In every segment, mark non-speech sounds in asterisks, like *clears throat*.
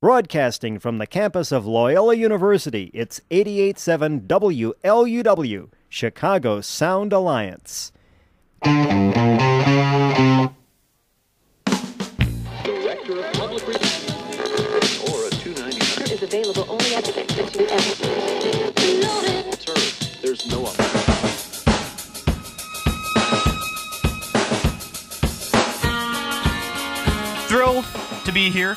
Broadcasting from the campus of Loyola University, it's 887 WLUW, Chicago Sound Alliance. Director of Public Relations or a 299 is available only at the Sir, there's no other. Thrilled to be here.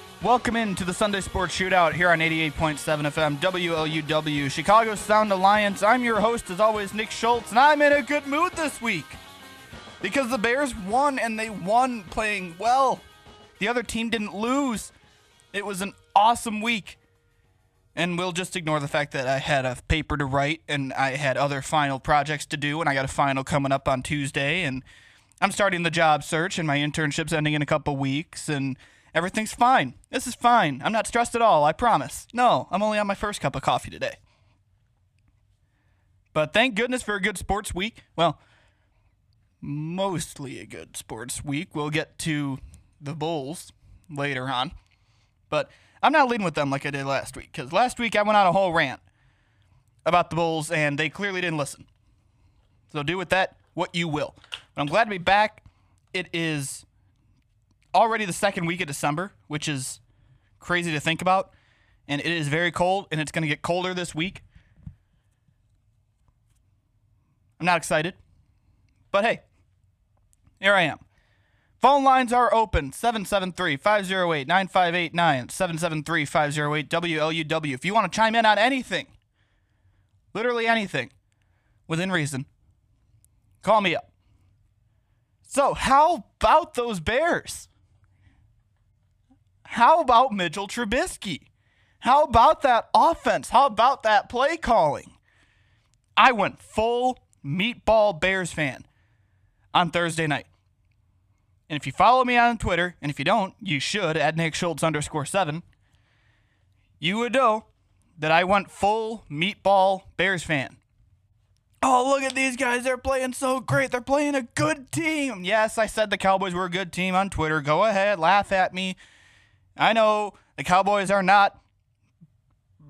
Welcome into the Sunday Sports Shootout here on 88.7 FM WLUW Chicago Sound Alliance. I'm your host, as always, Nick Schultz, and I'm in a good mood this week because the Bears won and they won playing well. The other team didn't lose. It was an awesome week. And we'll just ignore the fact that I had a paper to write and I had other final projects to do, and I got a final coming up on Tuesday, and I'm starting the job search, and my internship's ending in a couple weeks, and everything's fine. This is fine. I'm not stressed at all, I promise. No, I'm only on my first cup of coffee today. But thank goodness for a good sports week. Well, mostly a good sports week. We'll get to the Bulls later on. But I'm not leading with them like I did last week, because last week I went on a whole rant about the Bulls, and they clearly didn't listen. So do with that what you will. But I'm glad to be back. It is already the second week of December, which is crazy to think about. And it is very cold, and it's going to get colder this week. I'm not excited. But hey, here I am. Phone lines are open 773 508 9589, 773 508 WLUW. If you want to chime in on anything, literally anything, within reason, call me up. So, how about those Bears? How about Mitchell Trubisky? How about that offense? How about that play calling? I went full meatball Bears fan on Thursday night. And if you follow me on Twitter, and if you don't, you should at Nick Schultz underscore seven, you would know that I went full meatball Bears fan. Oh, look at these guys. They're playing so great. They're playing a good team. Yes, I said the Cowboys were a good team on Twitter. Go ahead, laugh at me. I know the Cowboys are not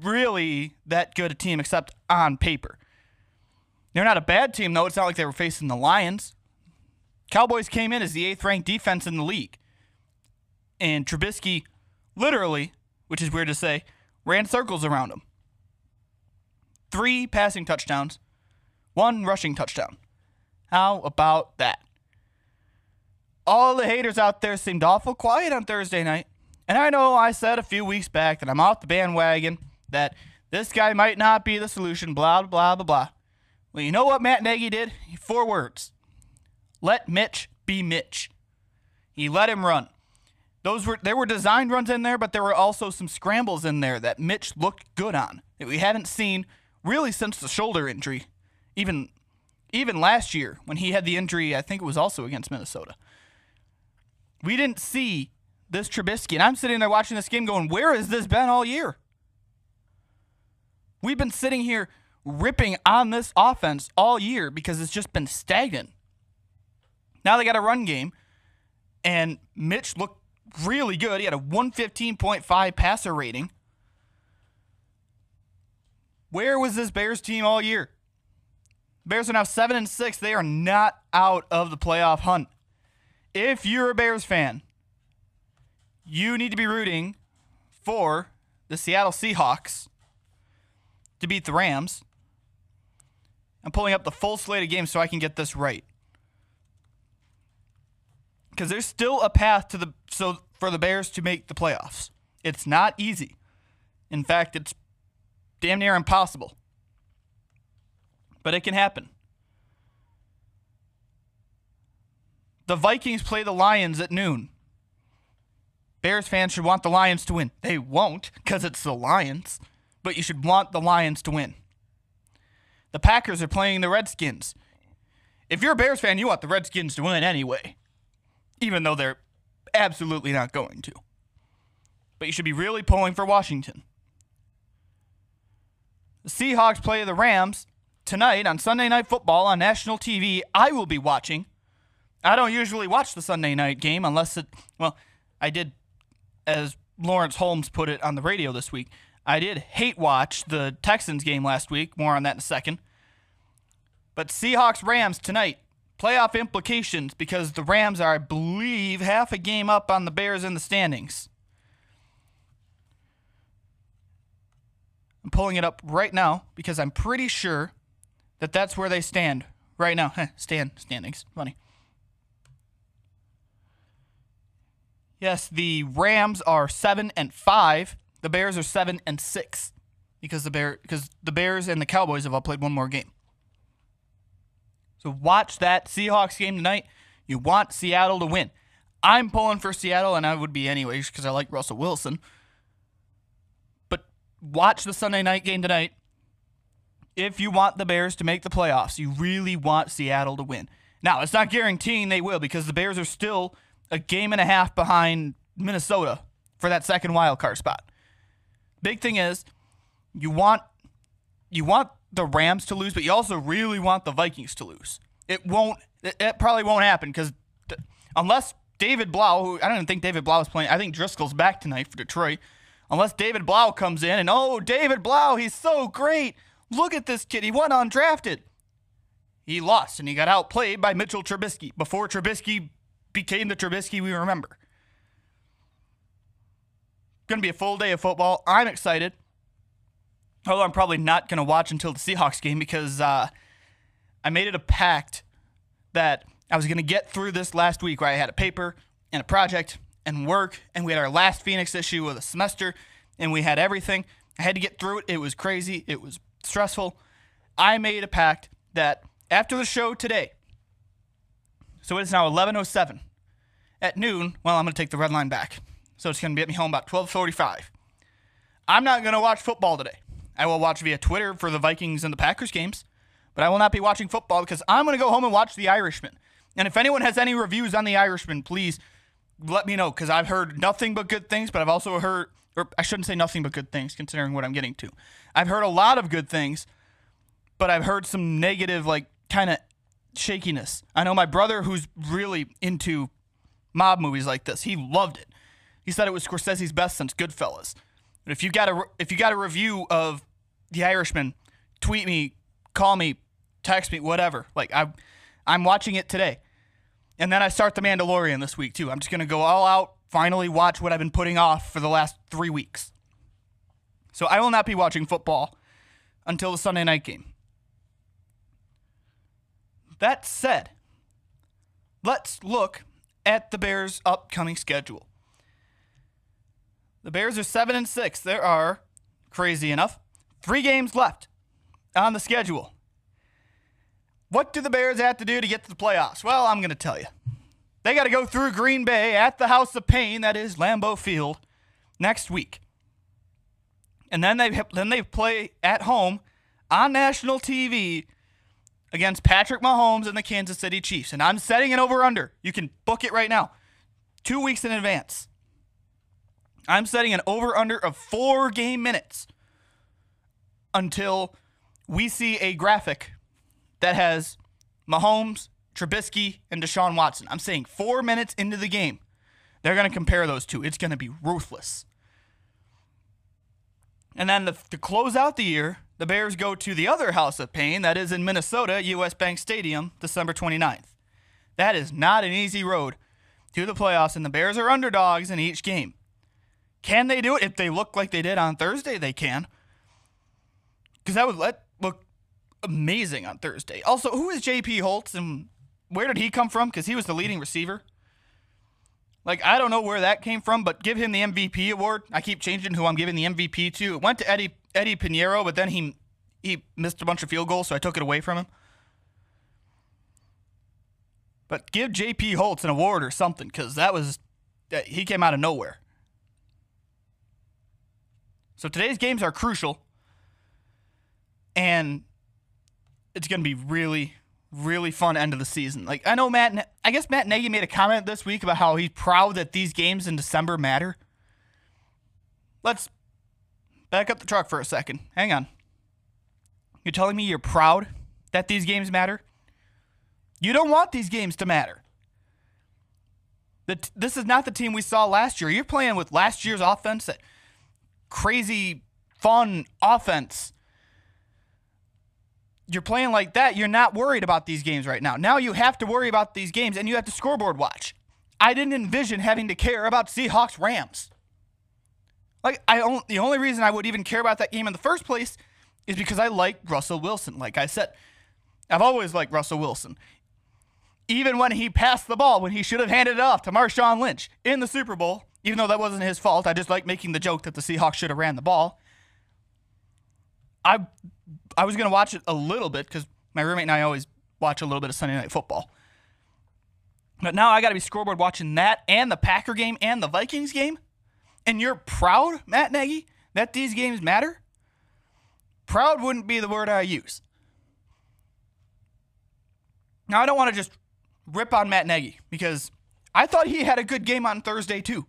really that good a team except on paper. They're not a bad team, though. It's not like they were facing the Lions. Cowboys came in as the eighth ranked defense in the league. And Trubisky, literally, which is weird to say, ran circles around him. Three passing touchdowns, one rushing touchdown. How about that? All the haters out there seemed awful quiet on Thursday night. And I know I said a few weeks back that I'm off the bandwagon, that this guy might not be the solution, blah, blah, blah, blah. Well, you know what Matt Nagy did? Four words. Let Mitch be Mitch. He let him run. Those were there were designed runs in there, but there were also some scrambles in there that Mitch looked good on. That we haven't seen really since the shoulder injury. Even even last year when he had the injury, I think it was also against Minnesota. We didn't see this Trubisky, and I'm sitting there watching this game going, where has this been all year? We've been sitting here ripping on this offense all year because it's just been stagnant. Now they got a run game, and Mitch looked really good. He had a 115.5 passer rating. Where was this Bears team all year? Bears are now 7 and 6. They are not out of the playoff hunt. If you're a Bears fan, you need to be rooting for the Seattle Seahawks to beat the Rams. I'm pulling up the full slate of games so I can get this right. because there's still a path to the so for the Bears to make the playoffs. It's not easy. In fact, it's damn near impossible. But it can happen. The Vikings play the Lions at noon. Bears fans should want the Lions to win. They won't because it's the Lions, but you should want the Lions to win. The Packers are playing the Redskins. If you're a Bears fan, you want the Redskins to win anyway, even though they're absolutely not going to. But you should be really pulling for Washington. The Seahawks play the Rams tonight on Sunday Night Football on national TV. I will be watching. I don't usually watch the Sunday night game unless it, well, I did, as Lawrence Holmes put it on the radio this week, I did hate watch the Texans game last week. More on that in a second. But Seahawks Rams tonight. Playoff implications because the Rams are, I believe, half a game up on the Bears in the standings. I'm pulling it up right now because I'm pretty sure that that's where they stand right now. *laughs* stand standings. Funny. Yes, the Rams are seven and five. The Bears are seven and six because the Bear because the Bears and the Cowboys have all played one more game. So watch that Seahawks game tonight. You want Seattle to win. I'm pulling for Seattle, and I would be anyways because I like Russell Wilson. But watch the Sunday night game tonight. If you want the Bears to make the playoffs, you really want Seattle to win. Now, it's not guaranteeing they will because the Bears are still a game and a half behind Minnesota for that second wild card spot. Big thing is you want you want the Rams to lose, but you also really want the Vikings to lose. It won't. It, it probably won't happen because unless David Blough, who I don't even think David Blough is playing. I think Driskel's back tonight for Detroit. Unless David Blough comes in and oh, David Blough, he's so great. Look at this kid. He went undrafted. He lost and he got outplayed by Mitchell Trubisky before Trubisky became the Trubisky we remember. Going to be a full day of football. I'm excited. Although I'm probably not going to watch until the Seahawks game because uh, I made it a pact that I was going to get through this last week where I had a paper and a project and work, and we had our last Phoenix issue of the semester, and we had everything. I had to get through it. It was crazy. It was stressful. I made a pact that after the show today, so it's now 11:07 at noon. Well, I'm going to take the red line back, so it's going to get me home about 12:45. I'm not going to watch football today. I will watch via Twitter for the Vikings and the Packers games, but I will not be watching football because I'm going to go home and watch The Irishman. And if anyone has any reviews on The Irishman, please let me know because I've heard nothing but good things, but I've also heard, or I shouldn't say nothing but good things considering what I'm getting to. I've heard a lot of good things, but I've heard some negative, like, kind of shakiness. I know my brother, who's really into mob movies like this, he loved it. He said it was Scorsese's best since Goodfellas. But if you got a if you got a review of The Irishman, tweet me, call me, text me, whatever. Like I, I'm watching it today, and then I start The Mandalorian this week too. I'm just gonna go all out, finally watch what I've been putting off for the last three weeks. So I will not be watching football until the Sunday night game. That said, let's look at the Bears' upcoming schedule. The Bears are seven and six. There are, crazy enough, three games left on the schedule. What do the Bears have to do to get to the playoffs? Well, I'm going to tell you. They got to go through Green Bay at the House of Pain, that is Lambeau Field, next week. And then they then they play at home on national TV against Patrick Mahomes and the Kansas City Chiefs. And I'm setting it over under. You can book it right now. 2 weeks in advance. I'm setting an over under of 4 game minutes until we see a graphic that has Mahomes, Trubisky, and Deshaun Watson. I'm saying four minutes into the game, they're going to compare those two. It's going to be ruthless. And then the, to close out the year, the Bears go to the other House of Pain, that is in Minnesota, US Bank Stadium, December 29th. That is not an easy road to the playoffs, and the Bears are underdogs in each game. Can they do it? If they look like they did on Thursday, they can. Because that would let look amazing on Thursday. Also, who is JP Holtz and where did he come from? Because he was the leading receiver. Like I don't know where that came from, but give him the MVP award. I keep changing who I'm giving the MVP to. It went to Eddie Eddy Piñeiro, but then he he missed a bunch of field goals, so I took it away from him. But give JP Holtz an award or something, because that was he came out of nowhere. So today's games are crucial, and it's going to be really, really fun end of the season. Like I know Matt, I guess Matt Nagy made a comment this week about how he's proud that these games in December matter. Let's back up the truck for a second. Hang on. You're telling me you're proud that these games matter? You don't want these games to matter. T- this is not the team we saw last year. You're playing with last year's offense, that crazy, fun offense. You're playing like that. You're not worried about these games right now. Now you have to worry about these games and you have to scoreboard watch. I didn't envision having to care about Seahawks Rams. Like I the only reason I would even care about that game in the first place is because I like Russell Wilson. Like I said, I've always liked Russell Wilson. Even when he passed the ball when he should have handed it off to Marshawn Lynch in the Super Bowl, even though that wasn't his fault, I just like making the joke that the Seahawks should have ran the ball. I I was gonna watch it a little bit because my roommate and I always watch a little bit of Sunday Night Football. But now I got to be scoreboard watching that and the Packer game and the Vikings game. And you're proud, Matt Nagy, that these games matter? Proud wouldn't be the word I use. Now, I don't want to just rip on Matt Nagy because I thought he had a good game on Thursday, too.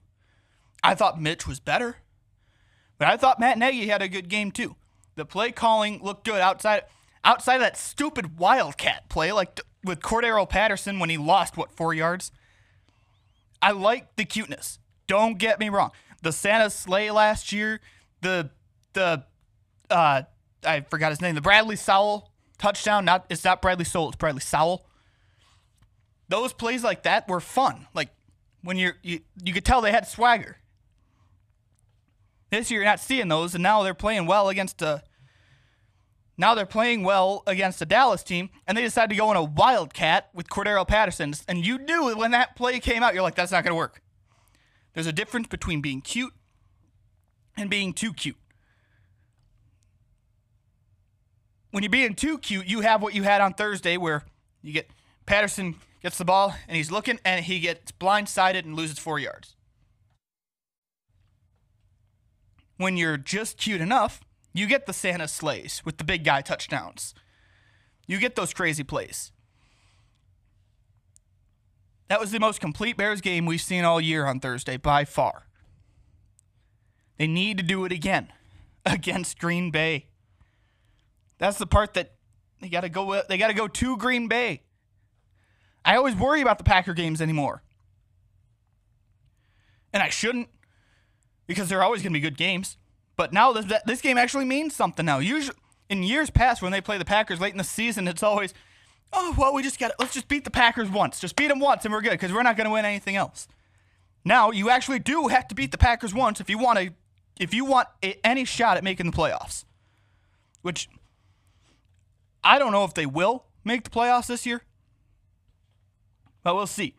I thought Mitch was better, but I thought Matt Nagy had a good game, too. The play calling looked good outside outside of that stupid Wildcat play, like th- with Cordarrelle Patterson when he lost, what, four yards? I like the cuteness. Don't get me wrong. The Santa sleigh last year, the the uh I forgot his name, the Bradley Sowell touchdown. Not it's not Bradley Sowell, it's Bradley Sowell. Those plays like that were fun. Like when you're you, you could tell they had swagger. This year you're not seeing those, and now they're playing well against a now they're playing well against a Dallas team, and they decided to go in a wildcat with Cordarrelle Patterson. And you knew when that play came out, you're like, that's not going to work. There's a difference between being cute and being too cute. When you're being too cute, you have what you had on Thursday, where you get Patterson gets the ball and he's looking and he gets blindsided and loses four yards. When you're just cute enough, you get the Santa sleighs with the big guy touchdowns. You get those crazy plays. That was the most complete Bears game we've seen all year on Thursday by far. They need to do it again *laughs* against Green Bay. That's the part that they got to go they got to go to Green Bay. I always worry about the Packer games anymore. And I shouldn't because they're always going to be good games. But now this, this game actually means something now. Usually in years past when they play the Packers late in the season, it's always oh well we just got to, let's just beat the Packers once. Just beat them once and we're good because we're not going to win anything else. Now you actually do have to beat the Packers once if you want to if you want any shot at making the playoffs. Which I don't know if they will make the playoffs this year. But we'll see.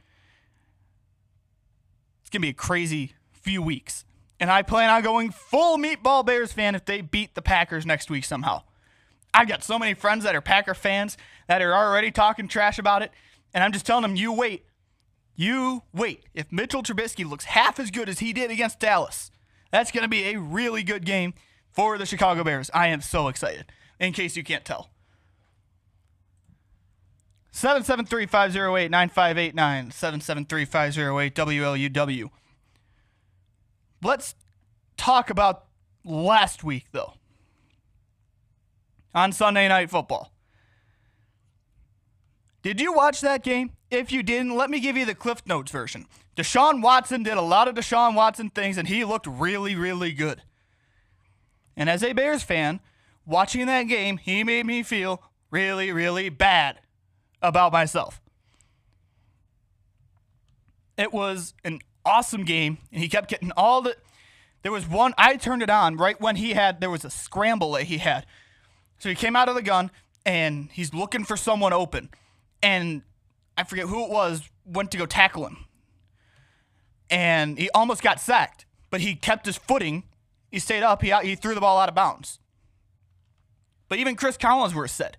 It's going to be a crazy few weeks. And I plan on going full Meatball Bears fan if they beat the Packers next week somehow. I've got so many friends that are Packer fans that are already talking trash about it. And I'm just telling them, you wait. You wait. If Mitchell Trubisky looks half as good as he did against Dallas, that's going to be a really good game for the Chicago Bears. I am so excited, in case you can't tell. 773 508 9589. 773 508 WLUW. Let's talk about last week, though, on Sunday Night Football. Did you watch that game? If you didn't, let me give you the Cliff Notes version. Deshaun Watson did a lot of Deshaun Watson things, and he looked really, really good. And as a Bears fan, watching that game, he made me feel really, really bad about myself. It was an awesome game, and he kept getting all the. There was one, I turned it on right when he had, there was a scramble that he had. So he came out of the gun, and he's looking for someone open. And I forget who it was, went to go tackle him. and he almost got sacked, but he kept his footing. He stayed up. He he threw the ball out of bounds. But even Chris Collinsworth said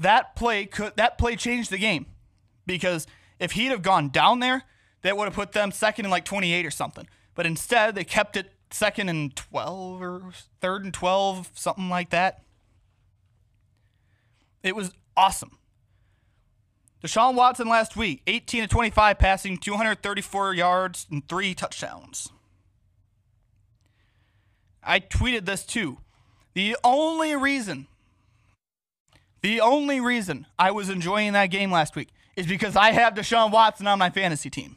that play could that play changed the game because if he'd have gone down there, that would have put them second in like 28 or something. But instead, they kept it second and 12 or third and 12, something like that. It was awesome. Deshaun Watson last week, 18 to 25 passing, 234 yards and three touchdowns. I tweeted this too. The only reason, the only reason I was enjoying that game last week is because I have Deshaun Watson on my fantasy team.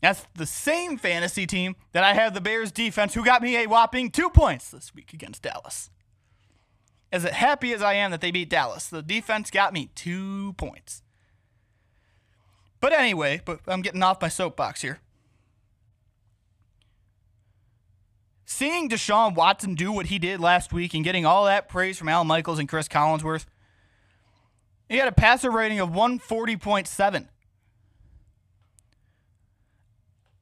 That's the same fantasy team that I have the Bears defense who got me a whopping two points this week against Dallas. As happy as I am that they beat Dallas, the defense got me two points. But anyway, but I'm getting off my soapbox here. Seeing Deshaun Watson do what he did last week and getting all that praise from Al Michaels and Chris Collinsworth, he had a passer rating of 140.7.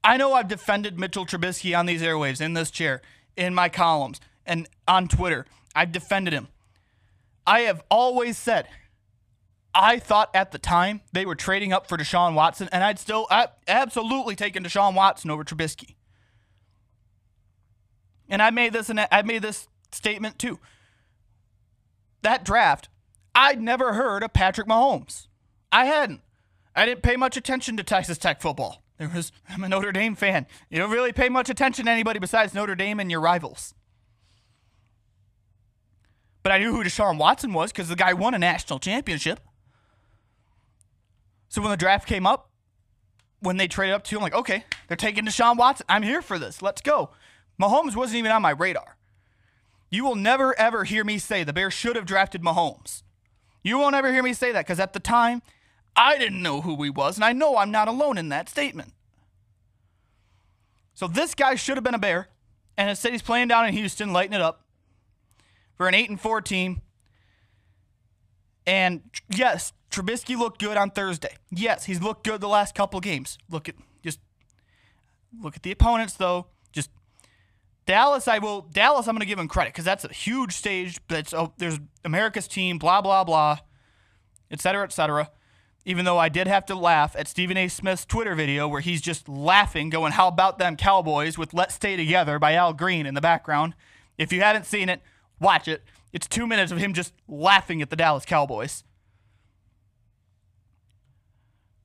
I know I've defended Mitchell Trubisky on these airwaves, in this chair, in my columns, and on Twitter. I've defended him. I have always said, I thought at the time they were trading up for Deshaun Watson, and I'd still I, absolutely taken Deshaun Watson over Trubisky. And I made this and I made this statement too. That draft, I'd never heard of Patrick Mahomes. I hadn't. I didn't pay much attention to Texas Tech football. There was I'm a Notre Dame fan. You don't really pay much attention to anybody besides Notre Dame and your rivals. But I knew who Deshaun Watson was because the guy won a national championship. So when the draft came up, when they traded up to him, like, okay, they're taking Deshaun Watson. I'm here for this. Let's go. Mahomes wasn't even on my radar. You will never, ever hear me say the Bears should have drafted Mahomes. You won't ever hear me say that because at the time, I didn't know who he was, and I know I'm not alone in that statement. So this guy should have been a Bear, and instead he's playing down in Houston, lighting it up for an 8 and 4 team. And yes, Trubisky looked good on Thursday. Yes, he's looked good the last couple games. Look at just look at the opponents though. Just Dallas, I will Dallas. I'm going to give him credit because that's a huge stage. That's oh, there's America's team, blah blah blah, etc. cetera, et cetera. Even though I did have to laugh at Stephen A. Smith's Twitter video where he's just laughing, going, "How about them Cowboys?" with "Let's Stay Together" by Al Green in the background. If you haven't seen it, watch it. It's two minutes of him just laughing at the Dallas Cowboys.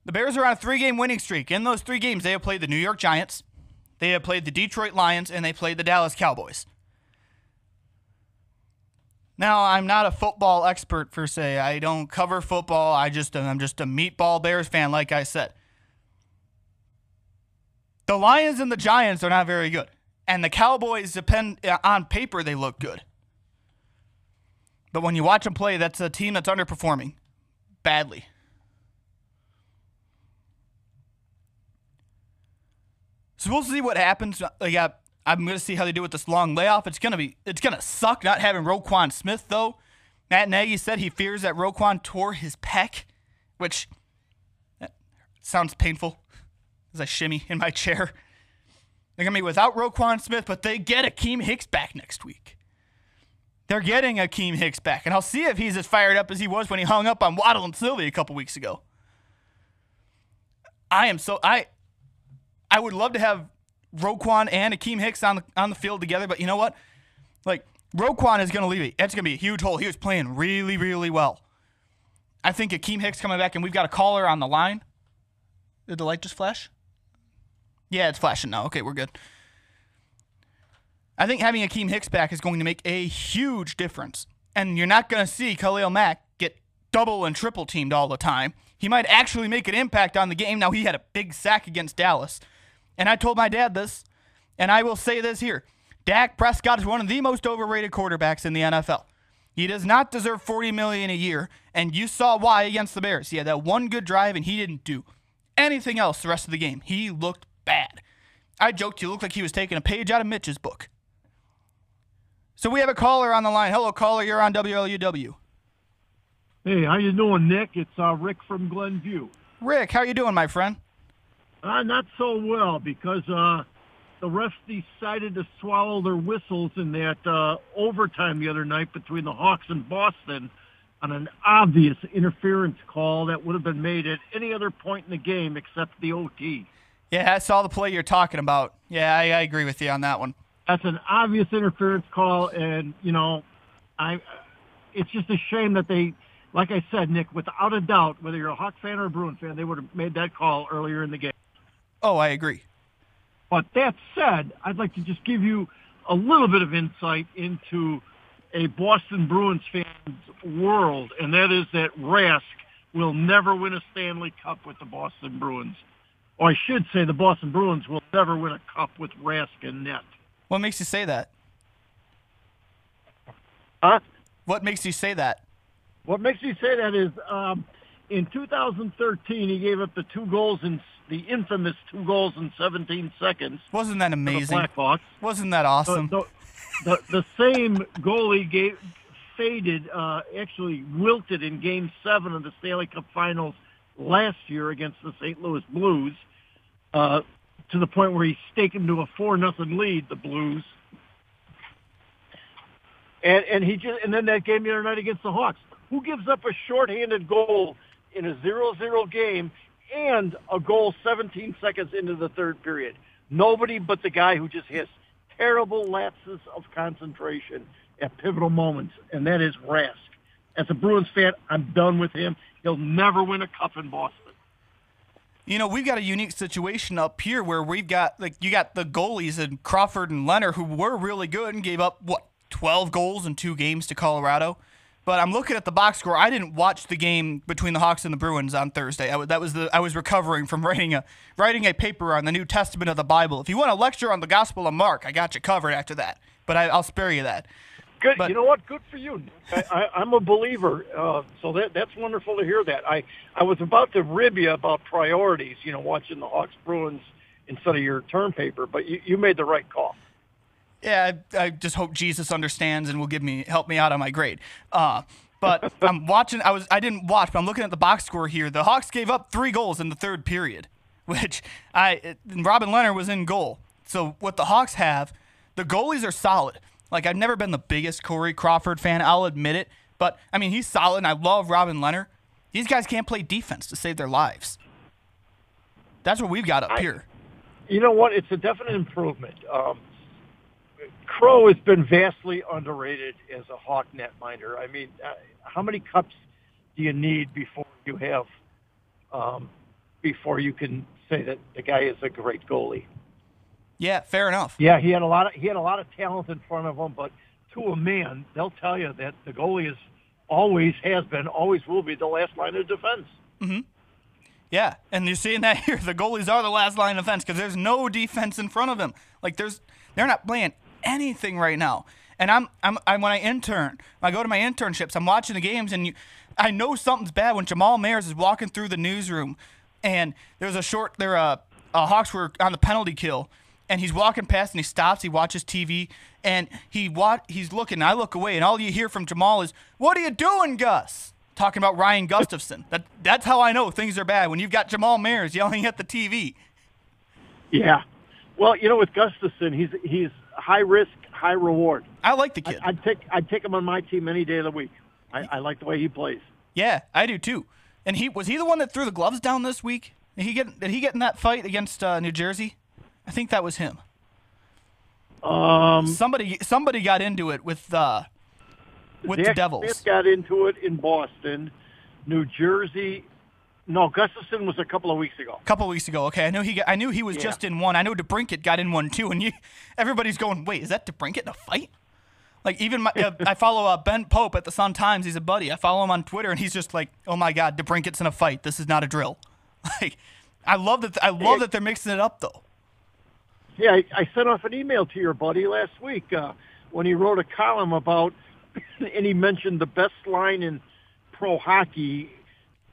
The Bears are on a three game winning streak. In those three games, they have played the New York Giants, they have played the Detroit Lions, and they played the Dallas Cowboys. Now, I'm not a football expert per se. I don't cover football. I just I'm just a meatball Bears fan, like I said. The Lions and the Giants are not very good. And the Cowboys depend uh, on paper they look good. But when you watch them play, that's a team that's underperforming badly. So we'll see what happens. Like, I, I'm going to see how they do with this long layoff. It's going to be, it's going to suck not having Roquan Smith though. Matt Nagy said he fears that Roquan tore his pec, which eh, sounds painful as I shimmy in my *laughs* chair. They're going to be without Roquan Smith, but they get Akiem Hicks back next week. They're getting Akiem Hicks back, and I'll see if he's as fired up as he was when he hung up on Waddle and Silvy a couple weeks ago. I am so I I would love to have Roquan and Akiem Hicks on the on the field together, but you know what? Like Roquan is going to leave it. Going to be a huge hole. He was playing really, really well. I think Akeem Hicks coming back, and we've got a caller on the line. Did the light just flash? Yeah, it's flashing now. Okay, we're good. I think having Akiem Hicks back is going to make a huge difference. And you're not going to see Khalil Mack get double and triple teamed all the time. He might actually make an impact on the game. Now, he had a big sack against Dallas. And I told my dad this, and I will say this here Dak Prescott is one of the most overrated quarterbacks in the NFL. He does not deserve 40 million a year, and you saw why against the Bears. He had that one good drive and he didn't do anything else the rest of the game. He looked bad. I joked he looked like he was taking a page out of Mitch's book. So we have a caller on the line. Hello, caller. You're on WLUW. Hey, how you doing, Nick? It's uh, Rick from Glenview. Rick, how you doing, my friend? Uh, not so well because uh, the refs decided to swallow their whistles in that uh, overtime the other night between the Hawks and Boston on an obvious interference call that would have been made at any other point in the game except the OT. Yeah, I saw the play you're talking about. Yeah, I, I agree with you on that one. That's an obvious interference call, and you know, I. It's just a shame that they, like I said, Nick, without a doubt, whether you're a Hawk fan or a Bruin fan, they would have made that call earlier in the game. Oh, I agree. But that said, I'd like to just give you a little bit of insight into a Boston Bruins fan's world, and that is that Rask will never win a Stanley Cup with the Boston Bruins. Or I should say the Boston Bruins will never win a cup with Rask in net. What makes you say that? Huh? What makes you say that? What makes me say that is um, in 2013 he gave up the two goals in the infamous two goals in 17 seconds. Wasn't that amazing? The Blackhawks. Wasn't that awesome? The, the, the, the same goalie gave, faded, uh, actually wilted in Game Seven of the Stanley Cup Finals last year against the St. Louis Blues, uh, to the point where he staked him to a four nothing lead. The Blues. And, and he just and then that game the other night against the Hawks. Who gives up a shorthanded goal in a 0-0 game and a goal 17 seconds into the third period? Nobody but the guy who just has terrible lapses of concentration at pivotal moments, and that is Rask. As a Bruins fan, I'm done with him. He'll never win a cup in Boston. You know, we've got a unique situation up here where we've got like you got the goalies and Crawford and Lehner who were really good and gave up what 12 goals in two games to Colorado. But I'm looking at the box score. I didn't watch the game between the Hawks and the Bruins on Thursday. I, that was the I was recovering from *laughs* writing a writing a paper on the New Testament of the Bible. If you want a lecture on the Gospel of Mark, I got you covered after that. But I, I'll spare you that. Good. But- you know what? Good for you. I, I, I'm a believer, uh, so that that's wonderful to hear that. I I was about to rib you about priorities. You know, watching the Hawks Bruins instead of your term paper, but you, you made the right call. Yeah, I, I just hope Jesus understands and will give me help me out on my grade. Uh, but *laughs* I'm watching. I was I didn't watch, but I'm looking at the box score here. The Hawks gave up three goals in the third period, *laughs* which I Robin Lehner was in goal. So what the Hawks have, the goalies are solid. Like I've never been the biggest Corey Crawford fan. I'll admit it, but I mean he's solid. and I love Robin Lehner. These guys can't play defense to save their lives. That's what we've got up I- here. You know what? It's a definite improvement. Um, Crow has been vastly underrated as a Hawk netminder. I mean, uh, how many cups do you need before you have, um, before you can say that the guy is a great goalie? Yeah, fair enough. Yeah, he had a lot of he had a lot of talent in front of him, but to a man, they'll tell you that the goalie is always has been, always will be the last line of defense. Hmm. Yeah, and you're seeing that *laughs* here. The goalies are the last line of defense because there's no defense in front of them. Like there's, they're not playing anything right now. And I'm, I'm, I'm when I intern, when I go to my internships, I'm watching the games, and you, I know something's bad when Jamal Mayers is walking through the newsroom, and there's a short, there, uh, uh, Hawks were on the penalty kill, and he's walking past, and he stops, he watches TV, and he wa- he's looking. I look away, and all you hear from Jamal is, "What are you doing, Gus?" talking about Ryan Gustafsson. That that's how I know things are bad when you've got Jamal Mayers yelling at the TV. Yeah. Well, you know, with Gustafsson, he's he's high risk, high reward. I like the I, kid. I'd take I'd take him on my team any day of the week. I, I like the way he plays. yeah, I do too. And he was he the one that threw the gloves down this week? Did he get did he get in that fight against uh, New Jersey? I think that was him. Um, Somebody somebody got into it with uh with the Devils. Smith got into it in Boston, New Jersey. No, Gustafsson was a couple of weeks ago. A couple of weeks ago. Okay, I knew he got, I knew he was Yeah. just in one. I know DeBrincat got in one too, and you, everybody's going, "Wait, is that DeBrincat in a fight?" Like even my, uh, I follow uh, Ben Pope at the Sun Times. He's a buddy. I follow him on Twitter, and he's just like, "Oh my God, DeBrincat's in a fight. This is not a drill." *laughs* Like, I love that. I love that they're mixing it up though. Yeah, I, I sent off an email to your buddy last week uh, when he wrote a column about, *coughs* and he mentioned the best line in pro hockey,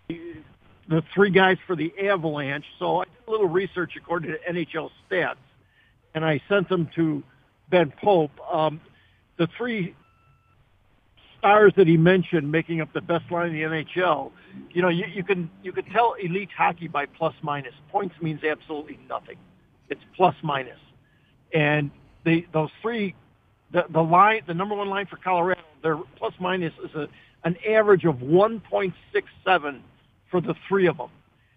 the three guys for the Avalanche. So I did a little research according to NHL stats, and I sent them to Ben Pope. Um, the three stars that he mentioned making up the best line in the NHL, you know, you, you can you can tell elite hockey by plus minus. Points means absolutely nothing. It's plus minus, and those three, the the line, the number one line for Colorado, their plus minus is a an average of 1.67 for the three of them.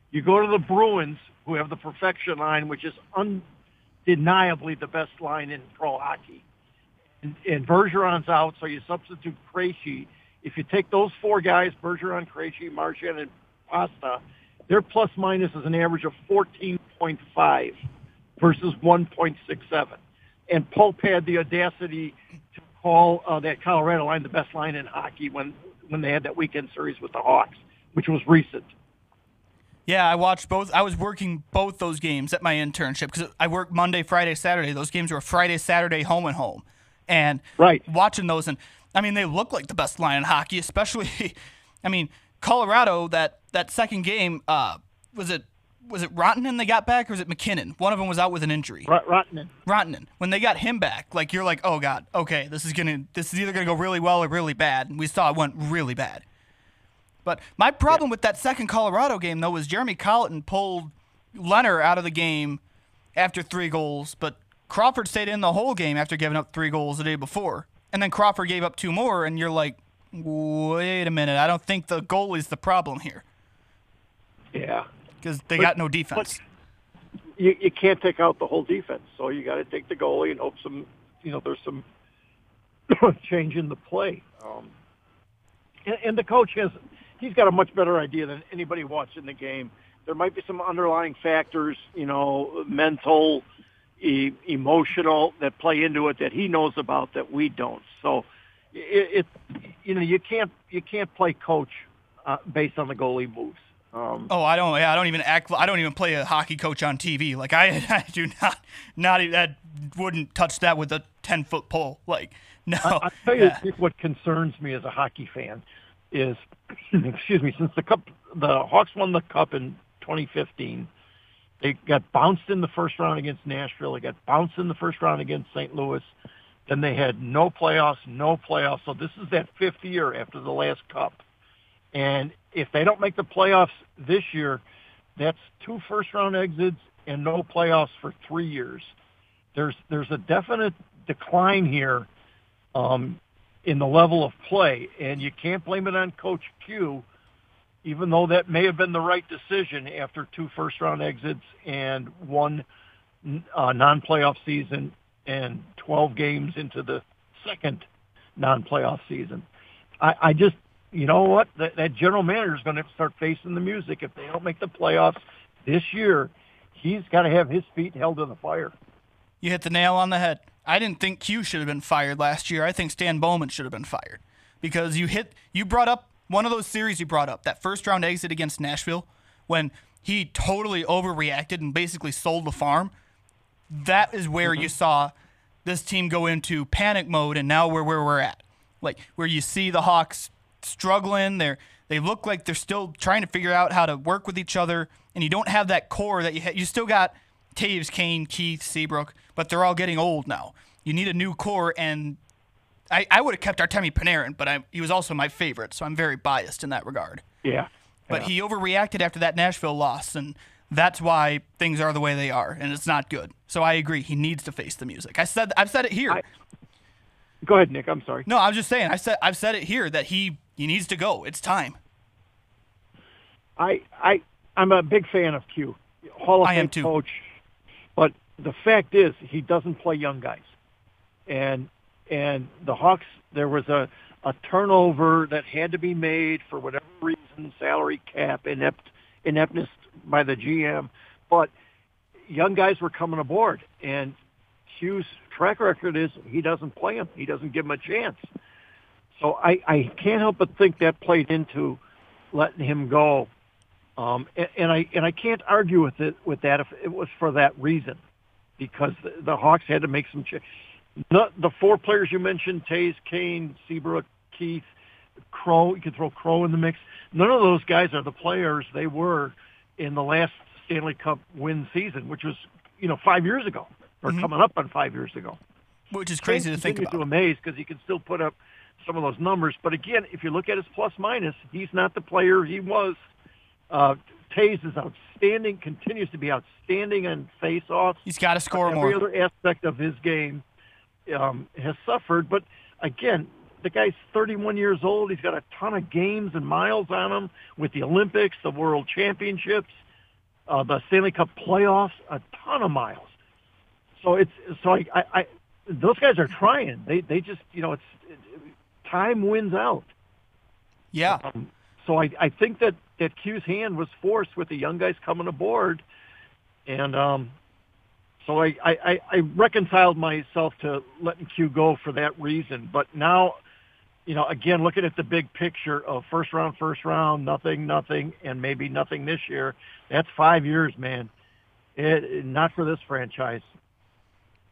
You go to the Bruins, who have the perfection line, which is undeniably the best line in pro hockey and, and Bergeron's out, so you substitute Krejci. If you take those four guys, Bergeron, Krejci, Marchand, and Pasta, their plus minus is an average of 14.5 versus 1.67. And Pope had the audacity to call uh, that Colorado line the best line in hockey when when they had that weekend series with the Hawks, which was recent. Yeah, I watched both. I was working both those games at my internship because I worked Monday, Friday, Saturday. Those games were Friday, Saturday, home and home and right. watching those and I mean they look like the best line in hockey, especially *laughs* I mean Colorado that that second game uh, was it was it Rantanen they got back or was it MacKinnon? One of them was out with an injury. R- Rantanen. Rantanen. When they got him back, like you're like, oh god, okay, this is gonna this is either gonna go really well or really bad. And we saw it went really bad. But my problem yeah. with that second Colorado game though was Jeremy Colliton pulled Lehner out of the game after three goals, but Crawford stayed in the whole game after giving up three goals the day before. And then Crawford gave up two more, and you're like, wait a minute. I don't think the goalie's the problem here. Yeah. Because they but, got no defense. You, you can't take out the whole defense. So you got to take the goalie and hope some, you know, there's some *coughs* change in the play. Um, and, and the coach has, he's got a much better idea than anybody watching the game. There might be some underlying factors, you know, mental, e- emotional that play into it that he knows about that we don't. So it, it you know you can't you can't play coach uh, based on the goalie moves. Um, oh, I don't. Yeah, I don't even act. I don't even play a hockey coach on TV. Like I, *laughs* I do not. Not even that wouldn't touch that with a ten foot pole. Like no. I, I'll tell you yeah. what concerns me as a hockey fan is, *clears throat* excuse me, since the cup, the Hawks won the cup in 2015. They got bounced in the first round against Nashville. They got bounced in the first round against St. Louis. Then they had no playoffs, no playoffs. So this is that fifth year after the last cup. And if they don't make the playoffs this year, that's two first round exits and no playoffs for three years. There's there's a definite decline here um, in the level of play, and you can't blame it on Coach Q even though that may have been the right decision after two first round exits and one uh, non playoff season and 12 games into the second non playoff season. I, I just, you know what? That, that general manager is going to start facing the music if they don't make the playoffs this year. He's got to have his feet held to the fire. You hit the nail on the head. I didn't think Q should have been fired last year. I think Stan Bowman should have been fired because you hit you brought up one of those series you brought up, that first round exit against Nashville, when he totally overreacted and basically sold the farm, that is where mm-hmm. you saw this team go into panic mode and now we're where we're at. Like where you see the Hawks struggling, they're they look like they're still trying to figure out how to work with each other, and you don't have that core that you ha- you still got Toews, Kane, Keith, Seabrook, but they're all getting old now. You need a new core, and I, I would have kept Artemi Panarin, but I, he was also my favorite, so I'm very biased in that regard. Yeah. But yeah. he overreacted after that Nashville loss, and that's why things are the way they are, and it's not good. So I agree. He needs to face the music. I said I've said it here. I, go ahead, Nick. I'm sorry. No, I'm just saying. I said I've said it here that he he needs to go. It's time. I I I'm a big fan of Q, Hall of Fame coach, but the fact is he doesn't play young guys, and and the Hawks, there was a, a turnover that had to be made for whatever reason, salary cap, inept, ineptness by the GM. But young guys were coming aboard, and Q's track record is he doesn't play them. He doesn't give them a chance. So I, I can't help but think that played into letting him go. Um, and, and I and I can't argue with it with that if it was for that reason, because the, the Hawks had to make some change. The, four players you mentioned, Toews, Kane, Seabrook, Keith, Crow, you could throw Crow in the mix. None of those guys are the players they were in the last Stanley Cup win season, which was, you know, five years ago or mm-hmm. coming up on five years ago. Which is crazy to think about. to amaze because he can still put up some of those numbers. But again, if you look at his plus minus, he's not the player he was. Uh, Toews is outstanding, continues to be outstanding on face-offs. He's got to score Every more. Every other aspect of his game um, has suffered. But again, the guy's 31 years old. He's got a ton of games and miles on him with the Olympics, the World Championships, uh, the Stanley Cup playoffs, a ton of miles. So it's so I, I, I those guys are trying. They they just you know it's it, time wins out. Yeah. Um, so I I think that that Q's hand was forced with the young guys coming aboard, and um, so I, I, I I reconciled myself to letting Q go for that reason. But now, you know, again, looking at the big picture of first round, first round, nothing, nothing, and maybe nothing this year. That's five years, man. It, not for this franchise.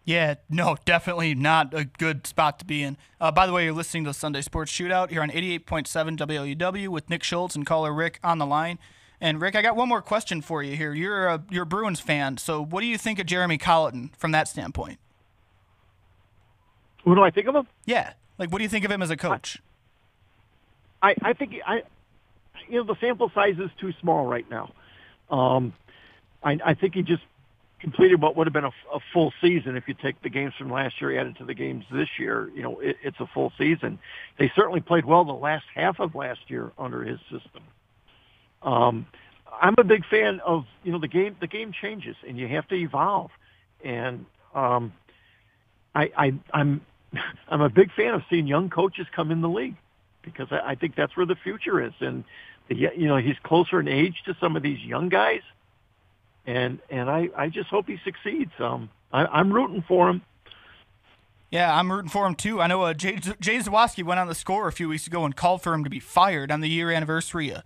Yeah, no, definitely not a good spot to be in. Uh, by the way, you're listening to the Sunday Sports Shootout here on 88.7 WLUW with Nick Schultz and caller Rick on the line. And Rick, I got one more question for you here. You're a you're a Bruins fan, so what do you think of Jeremy Colliton from that standpoint? What do I think of him? Yeah, like what do you think of him as a coach? I, I think I, you know, the sample size is too small right now. Um, I, I think he just completed what would have been a, a full season if you take the games from last year added to the games this year. You know, it, it's a full season. They certainly played well the last half of last year under his system. Um, I'm a big fan of you know the game. The game changes, and you have to evolve. And um, I, I, I'm *laughs* I'm a big fan of seeing young coaches come in the league because I, I think that's where the future is. And the, you know he's closer in age to some of these young guys, and and I I just hope he succeeds. Um, I, I'm rooting for him. Yeah, I'm rooting for him too. I know uh, Jay, Jay Zawaski went on the score a few weeks ago and called for him to be fired on the year anniversary of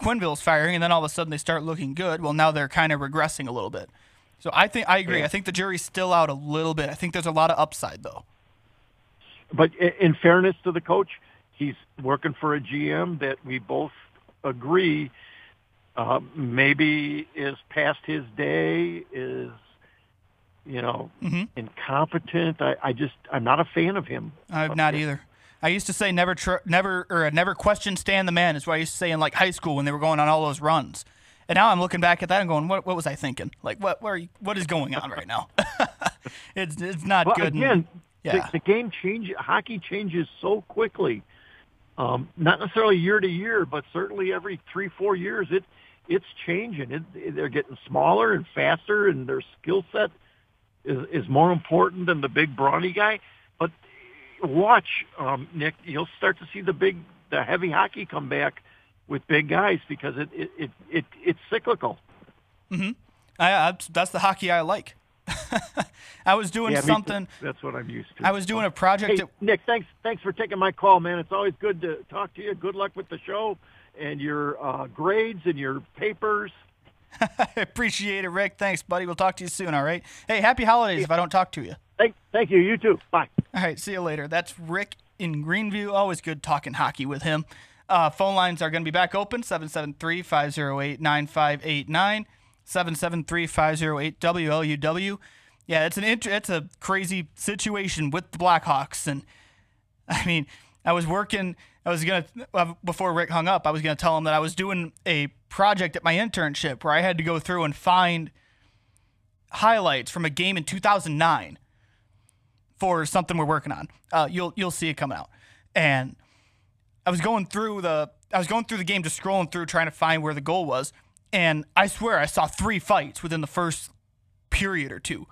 Quenneville's firing, and then all of a sudden they start looking good. Well, now they're kind of regressing a little bit. So I think I agree. Yeah. I think the jury's still out a little bit. I think there's a lot of upside though. But in fairness to the coach, he's working for a GM that we both agree uh, maybe is past his day, is you know Mhm. incompetent. I, I just I'm not a fan of him. I'm not either. I used to say never, tr- never, or uh, never question Stan the man is what I used to say in like high school when they were going on all those runs. And now I'm looking back at that and going, what, what was I thinking? Like, what, what, are you, what is going on right now? *laughs* it's, it's not Well, good. and- again, yeah. the, the game change. Hockey changes so quickly. Um, not necessarily year to year, but certainly every three, four years, it it's changing. It, they're getting smaller and faster, and their skill set is is more important than the big brawny guy. But watch, um, Nick, you'll start to see the big, the heavy hockey come back with big guys because it it it, it it's cyclical. hmm I, I, that's the hockey I like. *laughs* I was doing Yeah, something. That's what I'm used to. I was doing a project. Hey, Nick, thanks thanks for taking my call, man. It's always good to talk to you. Good luck with the show and your uh, grades and your papers. I *laughs* appreciate it, Rick. Thanks, buddy. We'll talk to you soon. All right. Hey, happy holidays. If I don't talk to you. Thank thank you. You too. Bye. All right, see you later. That's Rick in Greenview. Always good talking hockey with him. Uh, phone lines are going to be back open 773 508 9589, 773 508 WLUW. Yeah, it's an int- it's a crazy situation with the Blackhawks. And I mean, I was working, I was going to, before Rick hung up, I was to tell him that I was doing a project at my internship where I had to go through and find highlights from a game in 2009 for something we're working on. Uh, you'll you'll see it coming out. And I was going through the I was going through the game, just scrolling through, trying to find where the goal was. And I swear I saw three fights within the first period or two.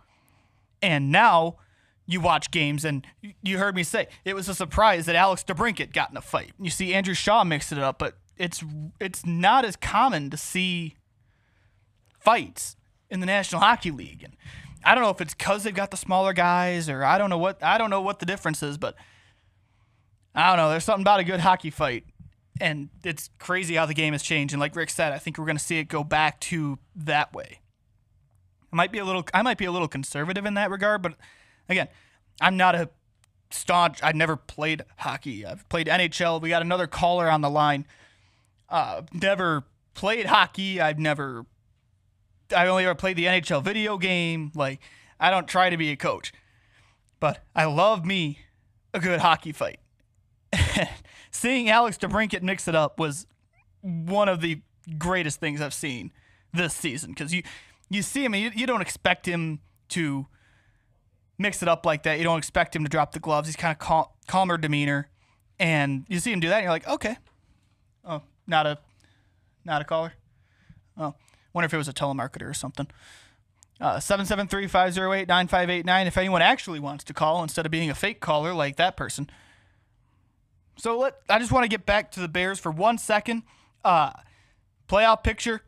And now you watch games, and you heard me say it was a surprise that Alex DeBrincat got in a fight. You see Andrew Shaw mixed it up, but it's it's not as common to see fights in the National Hockey League. And I don't know if it's because they've got the smaller guys, or I don't know what I don't know what the difference is, but I don't know. There's something about a good hockey fight, and it's crazy how the game has changed. And like Rick said, I think we're going to see it go back to that way. I might be a little I might be a little conservative in that regard, but again, I'm not a staunch. I've never played hockey. I've played NHL. We got another caller on the line. Uh, never played hockey. I've never. I only ever played the NHL video game. Like I don't try to be a coach, but I love me a good hockey fight. *laughs* seeing Alex DeBrincat mix it up was one of the greatest things I've seen this season because you you see him you, you don't expect him to mix it up like that. You don't expect him to drop the gloves. He's kind of cal- calmer demeanor, and you see him do that, and you're like, okay, oh, not a not a caller. Oh, wonder if it was a telemarketer or something. Uh, 773-508-9589 if anyone actually wants to call instead of being a fake caller like that person. So let I just want to get back to the Bears for one second. Uh, playoff picture.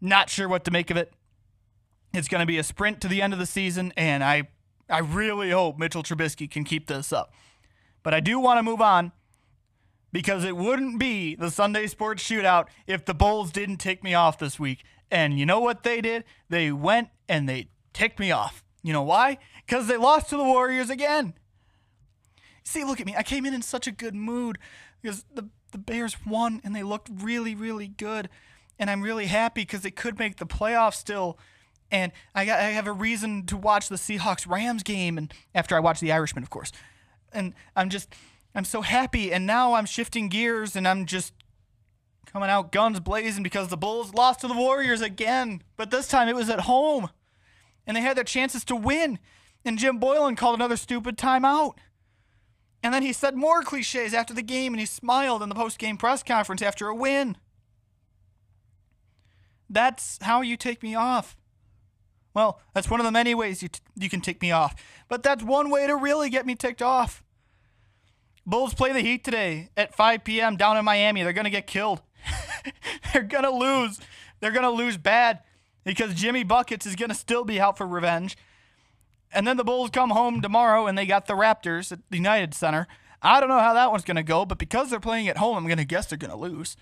Not sure what to make of it. It's going to be a sprint to the end of the season, and I I really hope Mitchell Trubisky can keep this up. But I do want to move on because it wouldn't be the Sunday Sports Shootout if the Bulls didn't tick me off this week. And you know what they did? They went and they ticked me off. You know why? Because they lost to the Warriors again. See, look at me. I came in in such a good mood because the, the Bears won and they looked really, really good. And I'm really happy because they could make the playoffs still. And I, I have a reason to watch the Seahawks Rams game and after I watch the Irishman, of course. And I'm just, I'm so happy. And now I'm shifting gears and I'm just coming out guns blazing because the Bulls lost to the Warriors again. But this time it was at home. And they had their chances to win. And Jim Boylen called another stupid timeout. And then he said more cliches after the game and he smiled in the post game press conference after a win. That's how you take me off. Well, that's one of the many ways you, t- you can tick me off. But that's one way to really get me ticked off. Bulls play the Heat today at 5 p.m. down in Miami. They're going to get killed. *laughs* They're going to lose. They're going to lose bad because Jimmy Buckets is going to still be out for revenge. And then the Bulls come home tomorrow and they got the Raptors at the United Center. I don't know how that one's going to go, but because they're playing at home, I'm going to guess they're going to lose.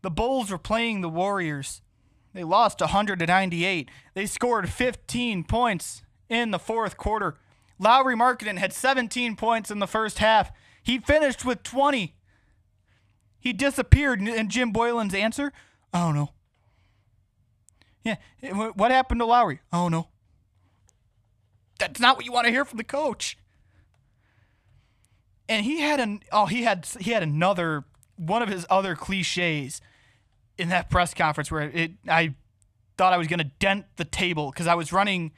The Bulls were playing the Warriors. They lost 100 to 98. They scored 15 points in the fourth quarter. Lauri Markkanen had 17 points in the first half. He finished with 20. He disappeared, and Jim Boylen's answer, I don't know. Yeah, eh, what happened to Lowry? I don't know. That's not what you want to hear from the coach. And he had an oh he had he had another one of his other cliches in that press conference where it I thought I was going to dent the table because I was running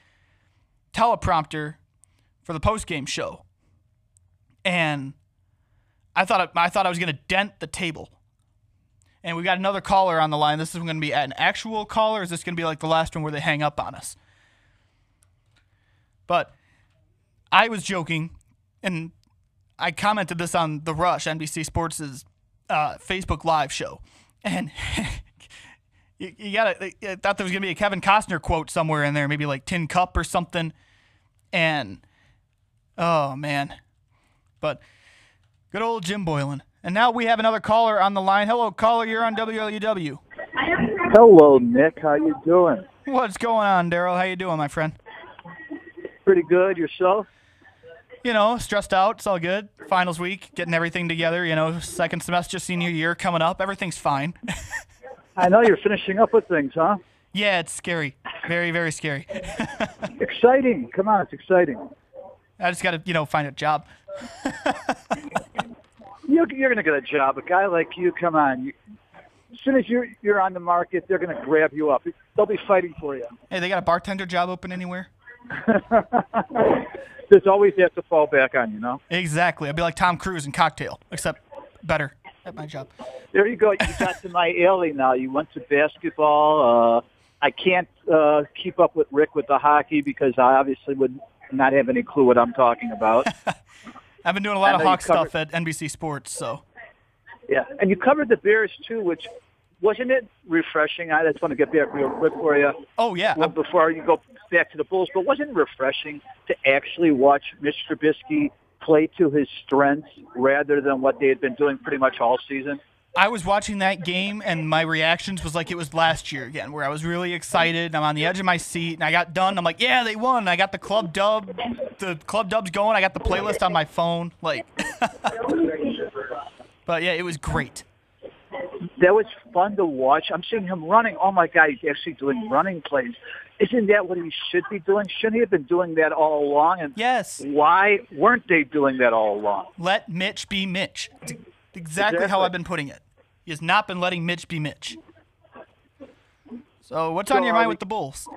teleprompter for the post game show, and I thought I thought I was going to dent the table. And we got another caller on the line. This is going to be an actual caller. Is this going to be like the last one where they hang up on us? But I was joking, and I commented this on the Rush, NBC Sports' uh, Facebook Live show, and *laughs* you, you got to I thought there was going to be a Kevin Costner quote somewhere in there, maybe like Tin Cup or something, and oh man, but good old Jim Boylen. And now we have another caller on the line. Hello, caller. You're on WLUW. Hello, Nick. How you doing? What's going on, Daryl? How you doing, my friend? Pretty good. Yourself? You know, stressed out. It's all good. Finals week, getting everything together. You know, second semester, senior year coming up. Everything's fine. *laughs* I know you're finishing up with things, huh? yeah, it's scary. Very, very scary. *laughs* Exciting. Come on, it's exciting. I just got to, you know, find a job. *laughs* You're, you're going to get a job. A guy like you, come on. You, as soon as you're you're on the market, they're going to grab you up. They'll be fighting for you. Hey, they got a bartender job open anywhere? There's always have to fall back on, you know. Exactly. I'd be like Tom Cruise in Cocktail, except better at my job. There you go. You *laughs* got to my alley now. You went to basketball. Uh, I can't uh, keep up with Rick with the hockey because I obviously would not have any clue what I'm talking about. *laughs* I've been doing a lot of Hawk covered- stuff at NBC Sports, so Yeah, and you covered the Bears too, which wasn't it refreshing? I just want to get back real quick for you. Oh yeah, well, before you go back to the Bulls, but wasn't it refreshing to actually watch Mitch Trubisky play to his strengths rather than what they had been doing pretty much all season? I was watching that game and my reactions was like it was last year again, where I was really excited. And I'm on the edge of my seat, and I got done. I'm like, yeah, they won. And I got the club dub, the club dubs going. I got the playlist on my phone, like. *laughs* but yeah, it was great. that was fun to watch. I'm seeing him running. Oh my God, he's actually doing running plays. Isn't that what he should be doing? Shouldn't he have been doing that all along? And yes, why weren't they doing that all along? Let Mitch be Mitch. It's exactly, how I've been putting it. He has not been letting Mitch be Mitch. So what's So on your mind we- with the Bulls?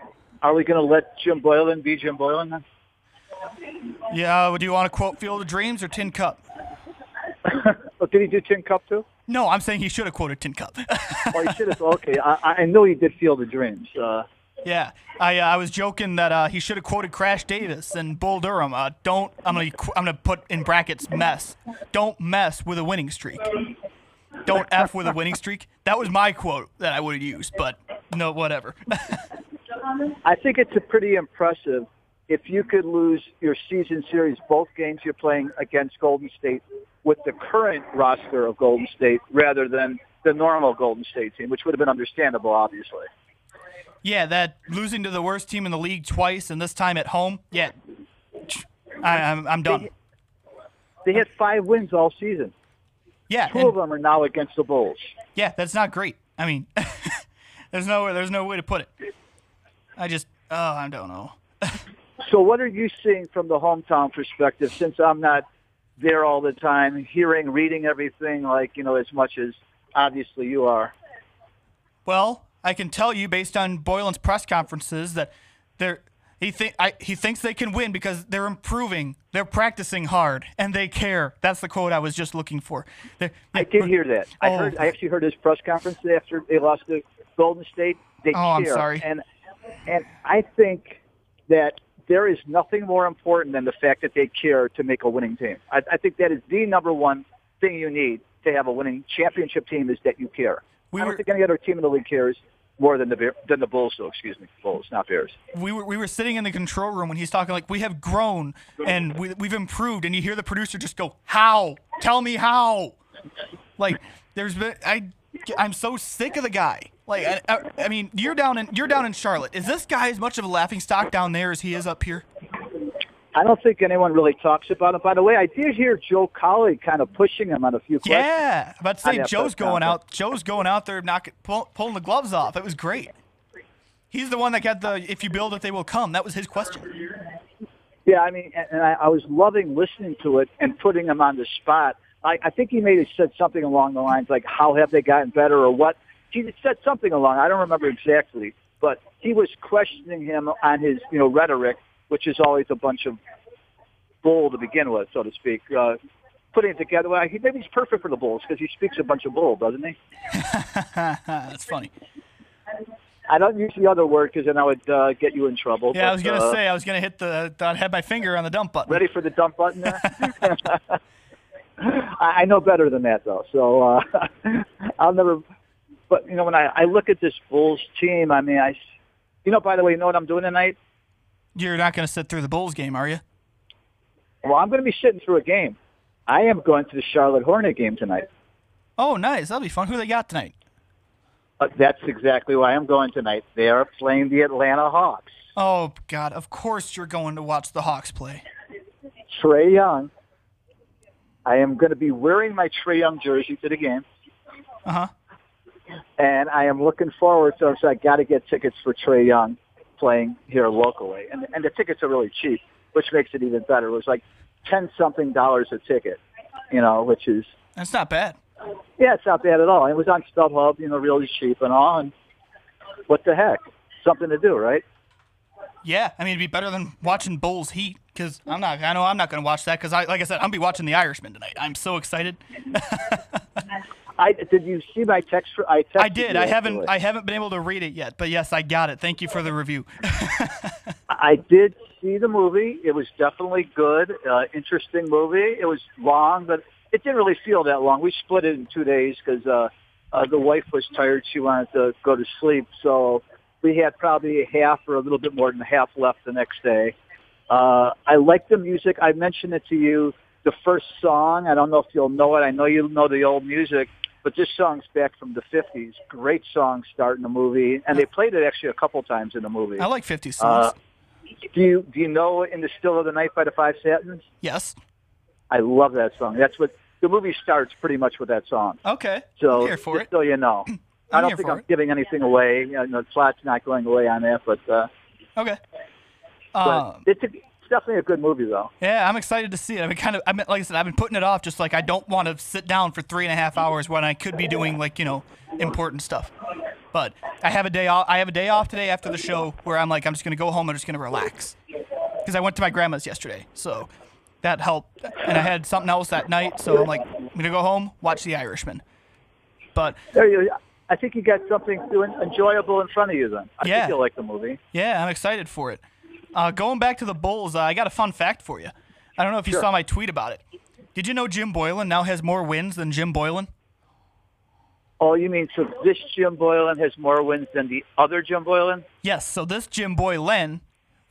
Are we going to let Jim Boylen be Jim Boylen then? Yeah, do you want to quote Field of Dreams or Tin Cup? *laughs* Oh, did he do Tin Cup too? No, I'm saying he should have quoted Tin Cup. *laughs* Oh, he should have. Okay, I, I know he did Field of Dreams. Uh, yeah, I uh, I was joking that uh, he should have quoted Crash Davis and Bull Durham. Uh, don't I'm gonna I'm gonna put in brackets mess. Don't mess with a winning streak. Don't f with a winning streak. That was my quote that I would have used, but no, whatever. I think it's a pretty impressive if you could lose your season series, both games you're playing against Golden State with the current roster of Golden State rather than the normal Golden State team, which would have been understandable, obviously. Yeah, that losing to the worst team in the league twice and this time at home. Yeah, I, I'm I'm done. They had five wins all season. Yeah, Two and- of them are now against the Bulls. Yeah, that's not great. I mean, *laughs* there's no there's no way to put it. I just oh I don't know. *laughs* So what are you seeing from the hometown perspective since I'm not there all the time, hearing, reading everything like, you know, as much as obviously you are? Well, I can tell you based on Boylen's press conferences that they're he think I, he thinks they can win because they're improving, they're practicing hard, and they care. That's the quote I was just looking for. They're- I did hear that. I Oh. heard I actually heard his press conference after they lost to Golden State. They Oh, I'm sorry. And and I think that there is nothing more important than the fact that they care to make a winning team. I, I think that is the number one thing you need to have a winning championship team is that you care. I don't think any other team in the league cares more than the than the Bulls. though. excuse me, Bulls, not Bears. we were we were sitting in the control room when he's talking like we have grown and we, we've improved and you hear the producer just go how tell me how like there's been I I'm so sick of the guy like I, I, I mean you're down in you're down in Charlotte is this guy as much of a laughing stock down there as he is up here I don't think anyone really talks about it. By the way, I did hear Joe Cowley kind of pushing him on a few questions. yeah I'm about to say Joe's going conference. out Joe's going out there knocking pull, pulling the gloves off it was great he's the one that got the if you build it they will come that was his question Yeah, I mean, and and I, I was loving listening to it and putting him on the spot. I, I think he may have said something along the lines like, "How have they gotten better?" or what. He said something along. I don't remember exactly, but he was questioning him on his, you know, rhetoric, which is always a bunch of bull to begin with, so to speak. Uh, putting it together, well, he, maybe he's perfect for the Bulls because he speaks a bunch of bull, doesn't he? *laughs* that's funny I don't use the other word because then I would uh, get you in trouble. yeah I was gonna uh, say I was gonna hit the I had my finger on the dump button Ready for the dump button there? *laughs* *laughs* I I know better than that though, so uh, I'll never. But you know, when I, I look at this Bulls team, I mean, I, you know, by the way, you know what I'm doing tonight? You're not going to sit through the Bulls game, are you? Well, I'm going to be sitting through a game. I am going to the Charlotte Hornet game tonight. Oh, nice. That'll be fun. Who they got tonight? Uh, that's exactly why I'm going tonight. They are playing the Atlanta Hawks. Oh God! Of course you're going to watch the Hawks play. Trae Young. I am going to be wearing my Trae Young jersey to the game. Uh huh. and I am looking forward to it. So I got to get tickets for Trae Young playing here locally, and and the tickets are really cheap, which makes it even better. It was like ten something dollars a ticket, you know, which is That's not bad. yeah, it's not bad at all. It was on StubHub, you know, really cheap and all. And what the heck, something to do, right? Yeah, I mean it'd be better than watching Bulls Heat because I'm not. I know I'm not going to watch that because I, like I said, I'm gonna be watching the Irishman tonight. I'm so excited. *laughs* I did you see my text? For, I I did. I haven't. I haven't been able to read it yet, but yes, I got it. Thank you for the review. *laughs* I did see the movie. It was definitely good, uh, interesting movie. It was long, but it didn't really feel that long. We split it in two days because uh, uh, the wife was tired. She wanted to go to sleep, so we had probably half or a little bit more than half left the next day. Uh, I like the music. I mentioned it to you. The first song, I don't know if you'll know it. I know you know the old music, but this song's back from the 50s. Great song starting the movie, and they played it actually a couple times in the movie. I like 50 songs. Uh, do you do you know "In the Still of the Night" by the Five Satins? yes. I love that song. That's what the movie starts pretty much with that song. Okay. So I'm here for it. so you know, *clears throat* I I'm don't think I'm it. giving anything away. You know, the plot's not going away on that, but, uh, Okay. but Um, it's, a, definitely a good movie, though. Yeah, I'm excited to see it. I've been kind of, I mean, like I said, I've been putting it off just like I don't want to sit down for three and a half hours when I could be doing like you know important stuff. But I have a day off. I have a day off today after the show where I'm like I'm just gonna go home I'm just gonna relax because I went to my grandma's yesterday, so that helped. And I had something else that night, so I'm like I'm gonna go home, watch The Irishman. But There you I think you got something enjoyable in front of you then. I Yeah. think you'll like the movie. Yeah, I'm excited for it. Uh, going back to the Bulls, uh, I got a fun fact for you. I don't know if you Sure. saw my tweet about it. Did you know Jim Boylen now has more wins than Jim Boylan? Oh, you mean so this Jim Boylen has more wins than the other Jim Boylan? Yes, so this Jim Boylen,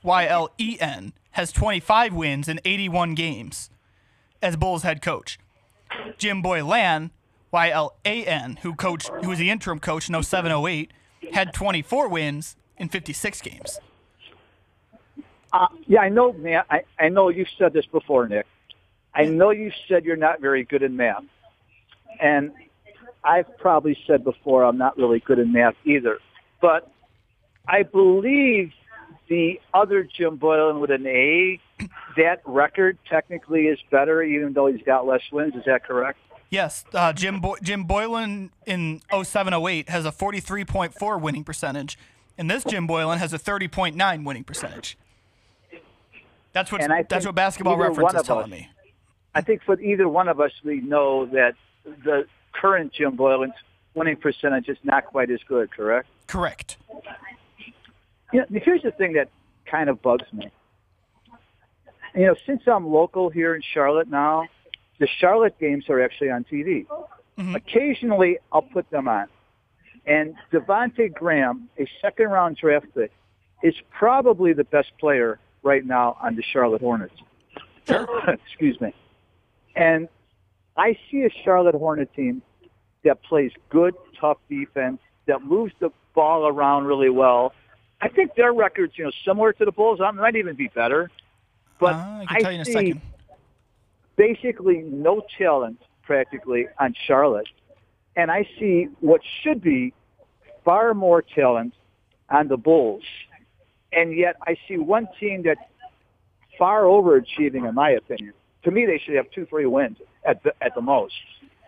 Y L E N, has 25 wins in 81 games as Bulls head coach. Jim Boylan, Y L A N, who coached, who was the interim coach in 07 08, had 24 wins in 56 games. Uh, yeah, I know, man. I, I know you've said this before, Nick. I know you said you're not very good in math. And I've probably said before I'm not really good in math either. But I believe the other Jim Boylan with an A, that record technically is better even though he's got less wins. Is that correct? Yes, uh, Jim Boy- Jim Boylan in 07 08 has a 43.4 winning percentage, and this Jim Boylen has a 30.9 winning percentage. That's what that's what Basketball Reference is telling us- me. I think for either one of us, we know that the current Jim Boylen's winning percentage is not quite as good, correct? Correct. You know, here's the thing that kind of bugs me. You know, since I'm local here in Charlotte now, the Charlotte games are actually on TV. Mm-hmm. Occasionally, I'll put them on. And Devonte' Graham, a second round draft pick, is probably the best player right now on the Charlotte Hornets. *laughs* Excuse me. And I see a Charlotte Hornet team that plays good, tough defense, that moves the ball around really well. I think their record's, you know, similar to the Bulls. I might even be better. But Uh, I can tell you in a see second. basically no talent practically on Charlotte. And I see what should be far more talent on the Bulls. And yet I see one team that's far overachieving in my opinion. To me, they should have two, three wins at the, at the most.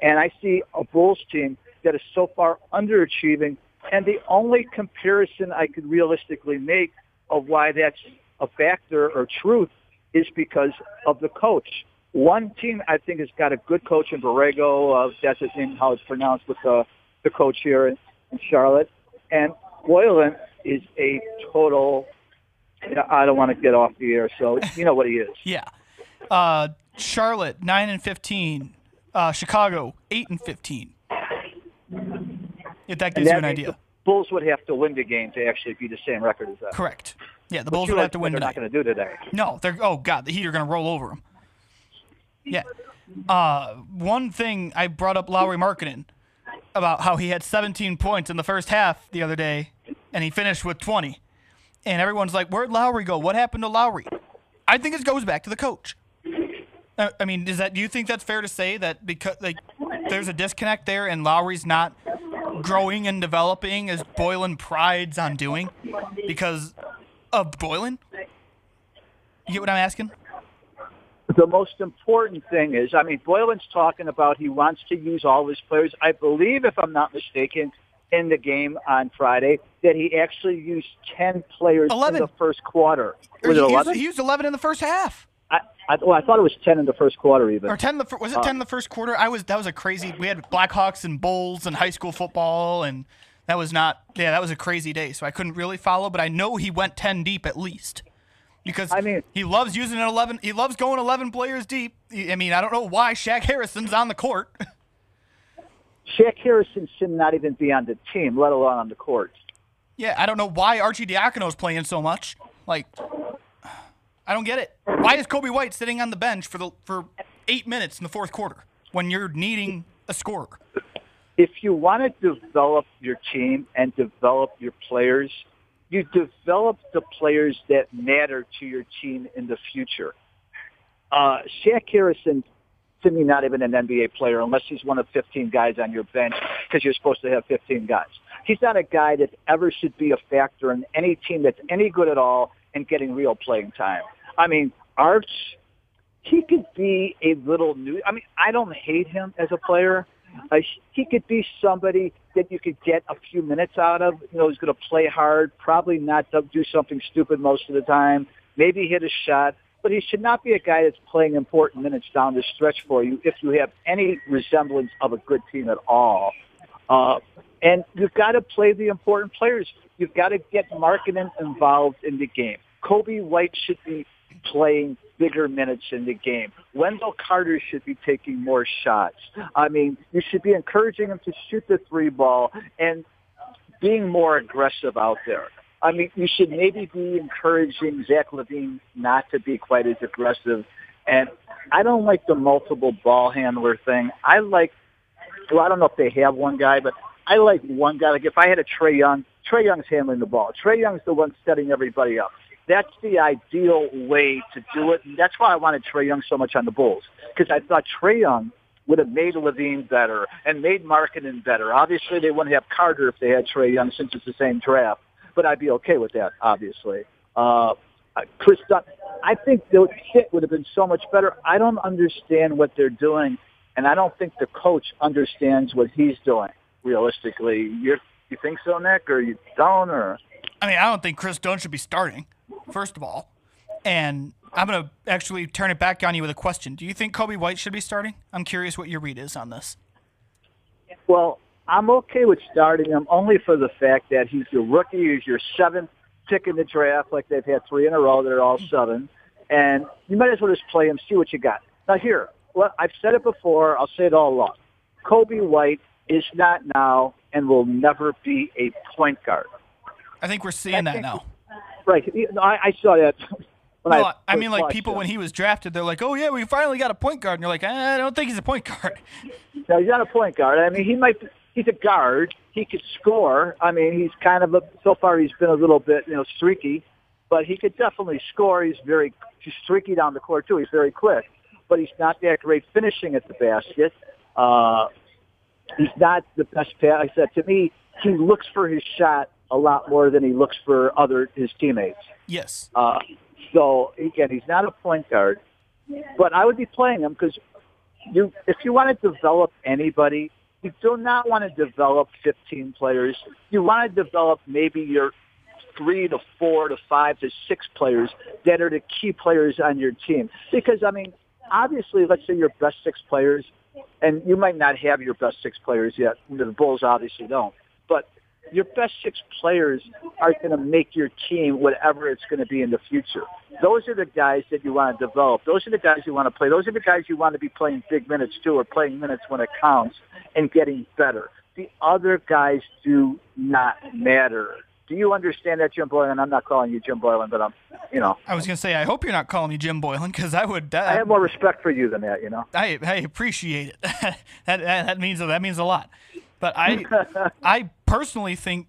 And I see a Bulls team that is so far underachieving. And the only comparison I could realistically make of why that's a factor or truth is because of the coach. One team I think has got a good coach in Borrego. Uh, that's his name, how it's pronounced with the, the coach here in, in Charlotte. And Boylen is a total. I don't want to get off the air, so you know what he is. *laughs* Yeah. Uh, Charlotte nine and 15. Uh, Chicago eight and 15. If that gives you an idea. the Bulls would have to win the game to actually be the same record as that. Correct. Yeah, the Bulls would have to win They're tonight. not going to do today. No, they're oh god, the Heat are gonna roll over them. Yeah. Uh, one thing I brought up Lauri Markkanen about how he had 17 points in the first half the other day, and he finished with 20. And everyone's like, "Where'd Lauri go? What happened to Lauri?" I think it goes back to the coach. I mean, is that? Do you think that's fair to say that because like there's a disconnect there, and Lauri's not growing and developing as Boylen prides on doing because of Boylen? You get what I'm asking? The most important thing is, I mean, Boylen's talking about he wants to use all his players. I believe, if I'm not mistaken, in the game on Friday, that he actually used 10 players 11. in the first quarter. Was he, it used, 11? he used 11 in the first half. I, I, well, I thought it was 10 in the first quarter even. Or 10 the was it Uh, 10 in the first quarter? I was that was a crazy. We had Blackhawks and Bulls and high school football and that was not yeah, that was a crazy day. So I couldn't really follow, but I know he went 10 deep at least. Because I mean, he loves using an 11 he loves going 11 players deep. I mean, I don't know why Shaq Harrison's on the court. *laughs* Shaq Harrison should not even be on the team, let alone on the court. yeah, I don't know why Arcidiacono's playing so much. Like I don't get it. Why is Coby White sitting on the bench for the for 8 minutes in the fourth quarter when you're needing a scorer? if you want to develop your team and develop your players, you develop the players that matter to your team in the future. Uh, Shaq Harrison to me not even an NBA player unless he's one of 15 guys on your bench because you're supposed to have 15 guys. He's not a guy that ever should be a factor in any team that's any good at all and getting real playing time. I mean, Arch, he could be a little new. I mean, I don't hate him as a player. Uh, he could be somebody that you could get a few minutes out of. You know, he's going to play hard, probably not do something stupid most of the time, maybe hit a shot, but he should not be a guy that's playing important minutes down the stretch for you if you have any resemblance of a good team at all. Uh, and you've got to play the important players. You've got to get marketing involved in the game. Coby White should be playing bigger minutes in the game. Wendell Carter should be taking more shots. I mean, you should be encouraging him to shoot the three ball and being more aggressive out there. I mean, you should maybe be encouraging Zach LaVine not to be quite as aggressive. And I don't like the multiple ball handler thing. I like, well, I don't know if they have one guy, but I like one guy. Like if I had a Trae Young, Trae Young's handling the ball. Trae Young's the one setting everybody up. That's the ideal way to do it. And that's why I wanted Trae Young so much on the Bulls because I thought Trae Young would have made LaVine better and made Markkanen better. Obviously, they wouldn't have Carter if they had Trae Young since it's the same draft, but I'd be okay with that, obviously. Uh, Kris Dunn, I think the fit would have been so much better. I don't understand what they're doing, and I don't think the coach understands what he's doing realistically. You you think so, Nick, or you don't, or? I mean, I don't think Kris Dunn should be starting, first of all. And I'm going to actually turn it back on you with a question. Do you think Coby White should be starting? I'm curious what your read is on this. Well, I'm okay with starting him only for the fact that he's your rookie, he's your seventh pick in the draft, like they've had three in a row. They're all seven. And you might as well just play him, see what you got. Now here, well, I've said it before, I'll say it all along. Coby White is not now and will never be a point guard. I think we're seeing that now. Right. I, I saw that. *laughs* no, I, I mean, like people him. when he was drafted, they're like, "Oh yeah, we finally got a point guard," and you're like, "I don't think he's a point guard." No, he's not a point guard. I mean, he might. He's a guard. He could score. I mean, he's kind of a. So far, he's been a little bit, you know, streaky, but he could definitely score. He's very. He's streaky down the court too. He's very quick, but he's not that great finishing at the basket. Uh, he's not the best pass. I said to me, he looks for his shot a lot more than he looks for other his teammates. Yes. Uh, so again, he's not a point guard, but I would be playing him because you, if you want to develop anybody, you do not want to develop 15 players. You want to develop maybe your three to four to five to six players that are the key players on your team. Because I mean, obviously, let's say your best six players, and you might not have your best six players yet. The Bulls obviously don't, but your best six players are going to make your team whatever it's going to be in the future. Those are the guys that you want to develop. Those are the guys you want to play. Those are the guys you want to be playing big minutes too, or playing minutes when it counts and getting better. The other guys do not matter. Do you understand that, Jim Boylen? I'm not calling you Jim Boylen, but I'm, you know. I was going to say, I hope you're not calling me Jim Boylen because I would. Uh, I have more respect for you than that, you know. I I appreciate it. *laughs* that, that that means that means a lot. But I *laughs* I personally think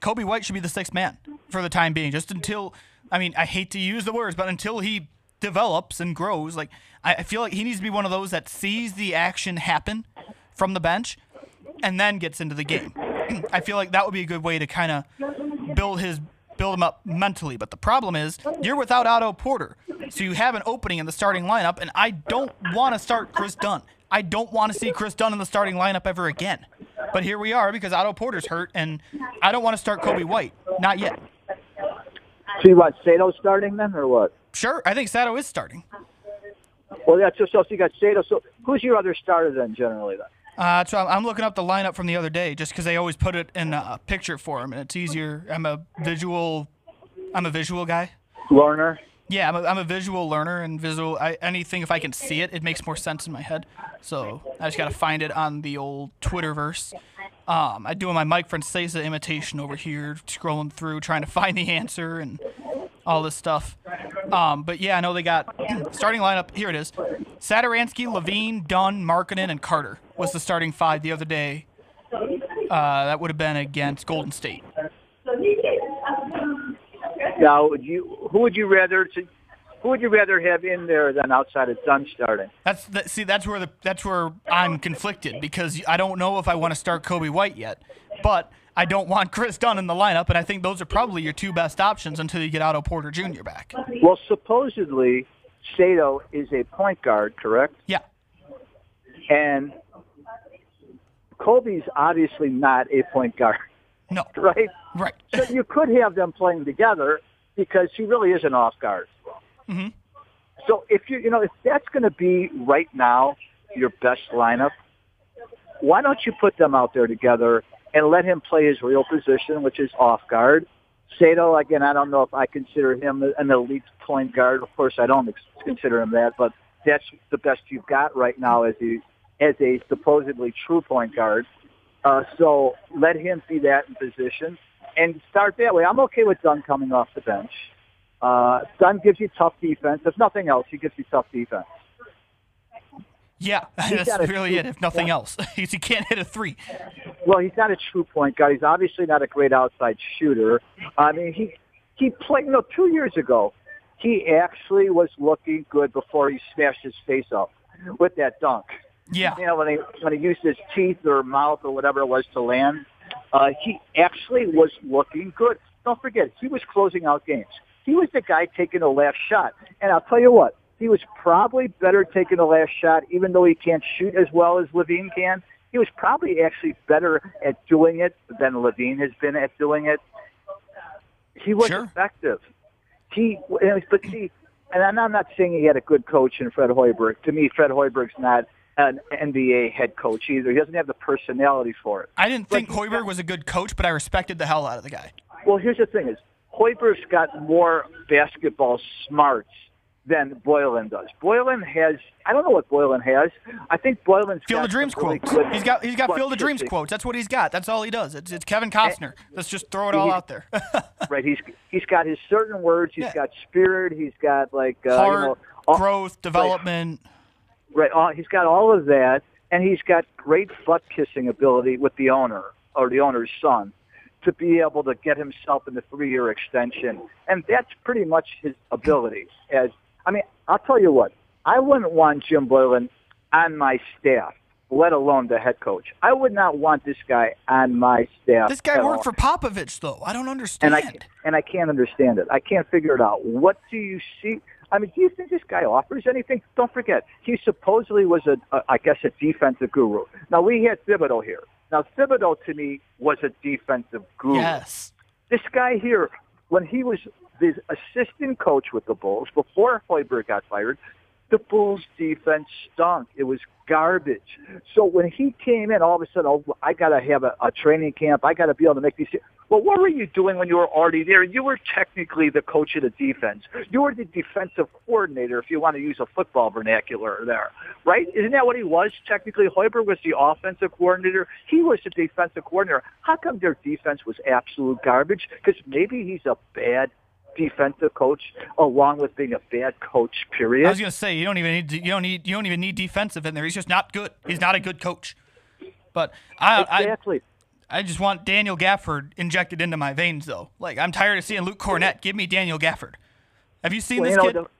Coby White should be the sixth man for the time being, just until I mean, I hate to use the words, but until he develops and grows, like I feel like he needs to be one of those that sees the action happen from the bench and then gets into the game. *clears throat* I feel like that would be a good way to kind of build his build him up mentally. But the problem is you're without Otto Porter, so you have an opening in the starting lineup, and I don't want to start Kris Dunn. I don't want to see Kris Dunn in the starting lineup ever again. But here we are because Otto Porter's hurt, and I don't want to start Coby White. Not yet. So you want Sato starting then, or what? Sure, I think Sato is starting. Well, yeah. So, so you got Sato. So who's your other starter then, generally then? Uh, so I'm looking up the lineup from the other day, just because they always put it in a picture form, and it's easier. I'm a visual, I'm a visual guy. Learner. Yeah, I'm a, I'm a visual learner, and visual. I, anything if I can see it, it makes more sense in my head. So I just gotta find it on the old Twitterverse. Um, I'm doing my Mike Francesa imitation over here, scrolling through, trying to *laughs* find the answer and all this stuff. Um, but yeah, I know they got *clears throat* starting lineup. Here it is: Satoransky, LaVine, Dunn, Markkanen, and Carter was the starting five the other day. Uh, that would have been against Golden State. Now, would you who would you rather to Who would you rather have in there than outside of Dunn starting? That's see that's where the that's where I'm conflicted because I don't know if I want to start Coby White yet, but I don't want Kris Dunn in the lineup, and I think those are probably your two best options until you get Otto Porter Jr. back. Well, supposedly, Sato is a point guard, correct? Yeah. And Coby's obviously not a point guard. No. *laughs* Right? Right. So you could have them playing together because he really is an off guard. Mm-hmm. So if you you know if that's going to be right now your best lineup, why don't you put them out there together and let him play his real position, which is off guard? Sato, again, I don't know if I consider him an elite point guard. Of course, I don't ex- consider him that, but that's the best you've got right now as a as a supposedly true point guard. Uh, so let him be that in position and start that way. I'm okay with Dunn coming off the bench. Uh, Dunn gives you tough defense. If nothing else, he gives you tough defense. Yeah, *laughs* He's that's really true it. If nothing point. else, *laughs* he can't hit a three. Well, he's not a true point guard. He's obviously not a great outside shooter. I mean, he he played. You know, two years ago, he actually was looking good before he smashed his face up with that dunk. Yeah. You know, when he when he used his teeth or mouth or whatever it was to land, uh, he actually was looking good. Don't forget, he was closing out games. He was the guy taking the last shot. And I'll tell you what, he was probably better taking the last shot, even though he can't shoot as well as LaVine can. He was probably actually better at doing it than LaVine has been at doing it. He was Sure. effective. He, but see, and I'm I'm not saying he had a good coach in Fred Hoiberg. To me, Fred Hoiberg's not an NBA head coach either. He doesn't have the personality for it. I didn't think Hoiberg was a good coach, but I respected the hell out of the guy. Well, here's the thing: is Hoiberg's got more basketball smarts than Boylen does. Boylen has I don't know what Boylen has. I think Boylen's Field of Dreams really quotes. He's got he's got Field of Dreams quotes. That's what he's got. That's all he does. It's, it's Kevin Costner. Let's just throw it all out there. *laughs* right. He's he's got his certain words. He's Yeah. got spirit. He's got like uh, Heart, you know, all- growth, development. Right. All, he's got all of that, and he's got great butt kissing ability with the owner or the owner's son to be able to get himself in the three year extension, and that's pretty much his ability. As I mean, I'll tell you what, I wouldn't want Jim Boylen on my staff, let alone the head coach. I would not want this guy on my staff. This guy worked all. for Popovich, though. I don't understand. and I and I can't understand it. I can't figure it out. What do you see? I mean, do you think this guy offers anything? Don't forget, he supposedly was a, a I guess, a defensive guru. Now we had Thibodeau here. Now Thibodeau to me was a defensive guru. Yes. This guy here, when he was the assistant coach with the Bulls before Hoiberg got fired, the Bulls defense stunk. It was garbage. So when he came in, all of a sudden, oh, I got to have a, a training camp. I got to be able to make these. Well, what were you doing when you were already there? You were technically the coach of the defense. You were the defensive coordinator, if you want to use a football vernacular there, right? Isn't that what he was? Technically, Hoiberg was the offensive coordinator. He was the defensive coordinator. How come their defense was absolute garbage? Because maybe he's a bad defensive coach, along with being a bad coach. Period. I was gonna say you don't even need you don't need you don't even need defensive in there. He's just not good. He's not a good coach. But I exactly. I, I just want Daniel Gafford injected into my veins though. Like I'm tired of seeing Luke Kornet. Give me Daniel Gafford. Have you seen Well, this you know, kid?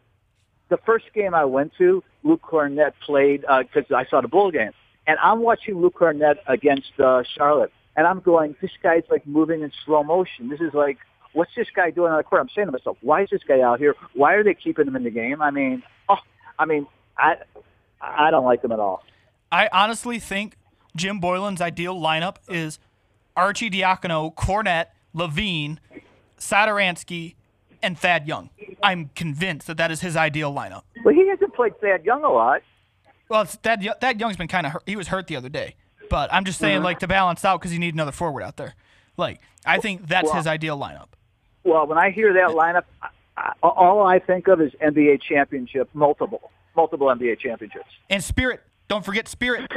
The, the first game I went to, Luke Kornet played because I saw the bowl game, and I'm watching Luke Kornet against uh, Charlotte, and I'm going, this guy's like moving in slow motion. This is like, what's this guy doing on the court? I'm saying to myself, why is this guy out here? Why are they keeping him in the game? I mean, oh, I mean, I, I don't like him at all. I honestly think Jim Boylen's ideal lineup is Archie Diacono, Kornet, LaVine, Satoransky, and Thad Young. I'm convinced that that is his ideal lineup. Well, he hasn't played Thad Young a lot. Well, it's Thad, Thad Young's been kind of hurt. He was hurt the other day. But I'm just saying, Mhm. like, to balance out because you need another forward out there. Like, I think that's Well- his ideal lineup. Well, when I hear that lineup, I, I, all I think of is NBA championship, multiple, multiple NBA championships. And Spirit. Don't forget Spirit. *laughs*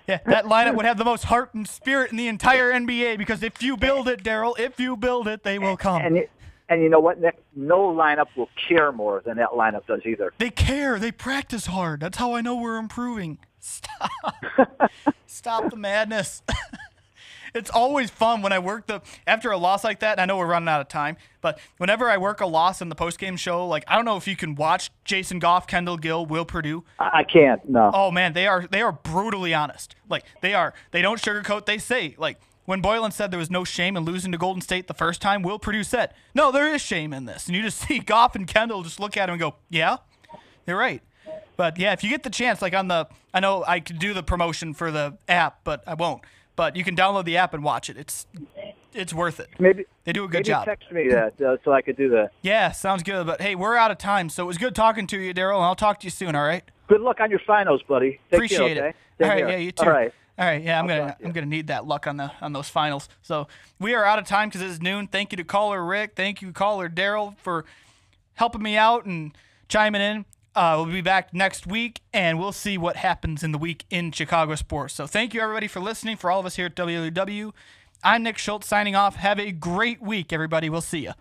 *laughs* yeah, that lineup would have the most heart and spirit in the entire NBA because if you build it, Daryl, if you build it, they will come. And it, and you know what, Nick? No lineup will care more than that lineup does either. They care. They practice hard. That's how I know we're improving. Stop. *laughs* Stop the madness. *laughs* it's always fun when I work the after a loss like that. And I know we're running out of time, but whenever I work a loss in the post game show, like I don't know if you can watch Jason Goff, Kendall Gill, Will Perdue. I I can't. No. Oh man, they are they are brutally honest. Like they are they don't sugarcoat. They say like when Boylen said there was no shame in losing to Golden State the first time, Will Perdue said, "No, there is shame in this." And you just *laughs* see Goff and Kendall just look at him and go, "Yeah, you're right." But yeah, if you get the chance, like on the, I know I could do the promotion for the app, but I won't. But you can download the app and watch it. It's it's worth it. Maybe They do a good maybe job. text me that uh, so I could do that. Yeah, sounds good. But hey, we're out of time, so it was good talking to you, Daryl, and I'll talk to you soon. All right. Good luck on your finals, buddy. Take Appreciate care, it. okay? Take All right, care. yeah, you too. All right. All right, yeah, I'm I'll gonna. I'm gonna need that luck on the on those finals. So we are out of time because it's noon. Thank you to caller Rick. Thank you caller Daryl for helping me out and chiming in. Uh, we'll be back next week, and we'll see what happens in the week in Chicago sports. So thank you everybody for listening. For all of us here at WW, I'm Nick Schultz signing off. Have a great week, everybody. We'll see you.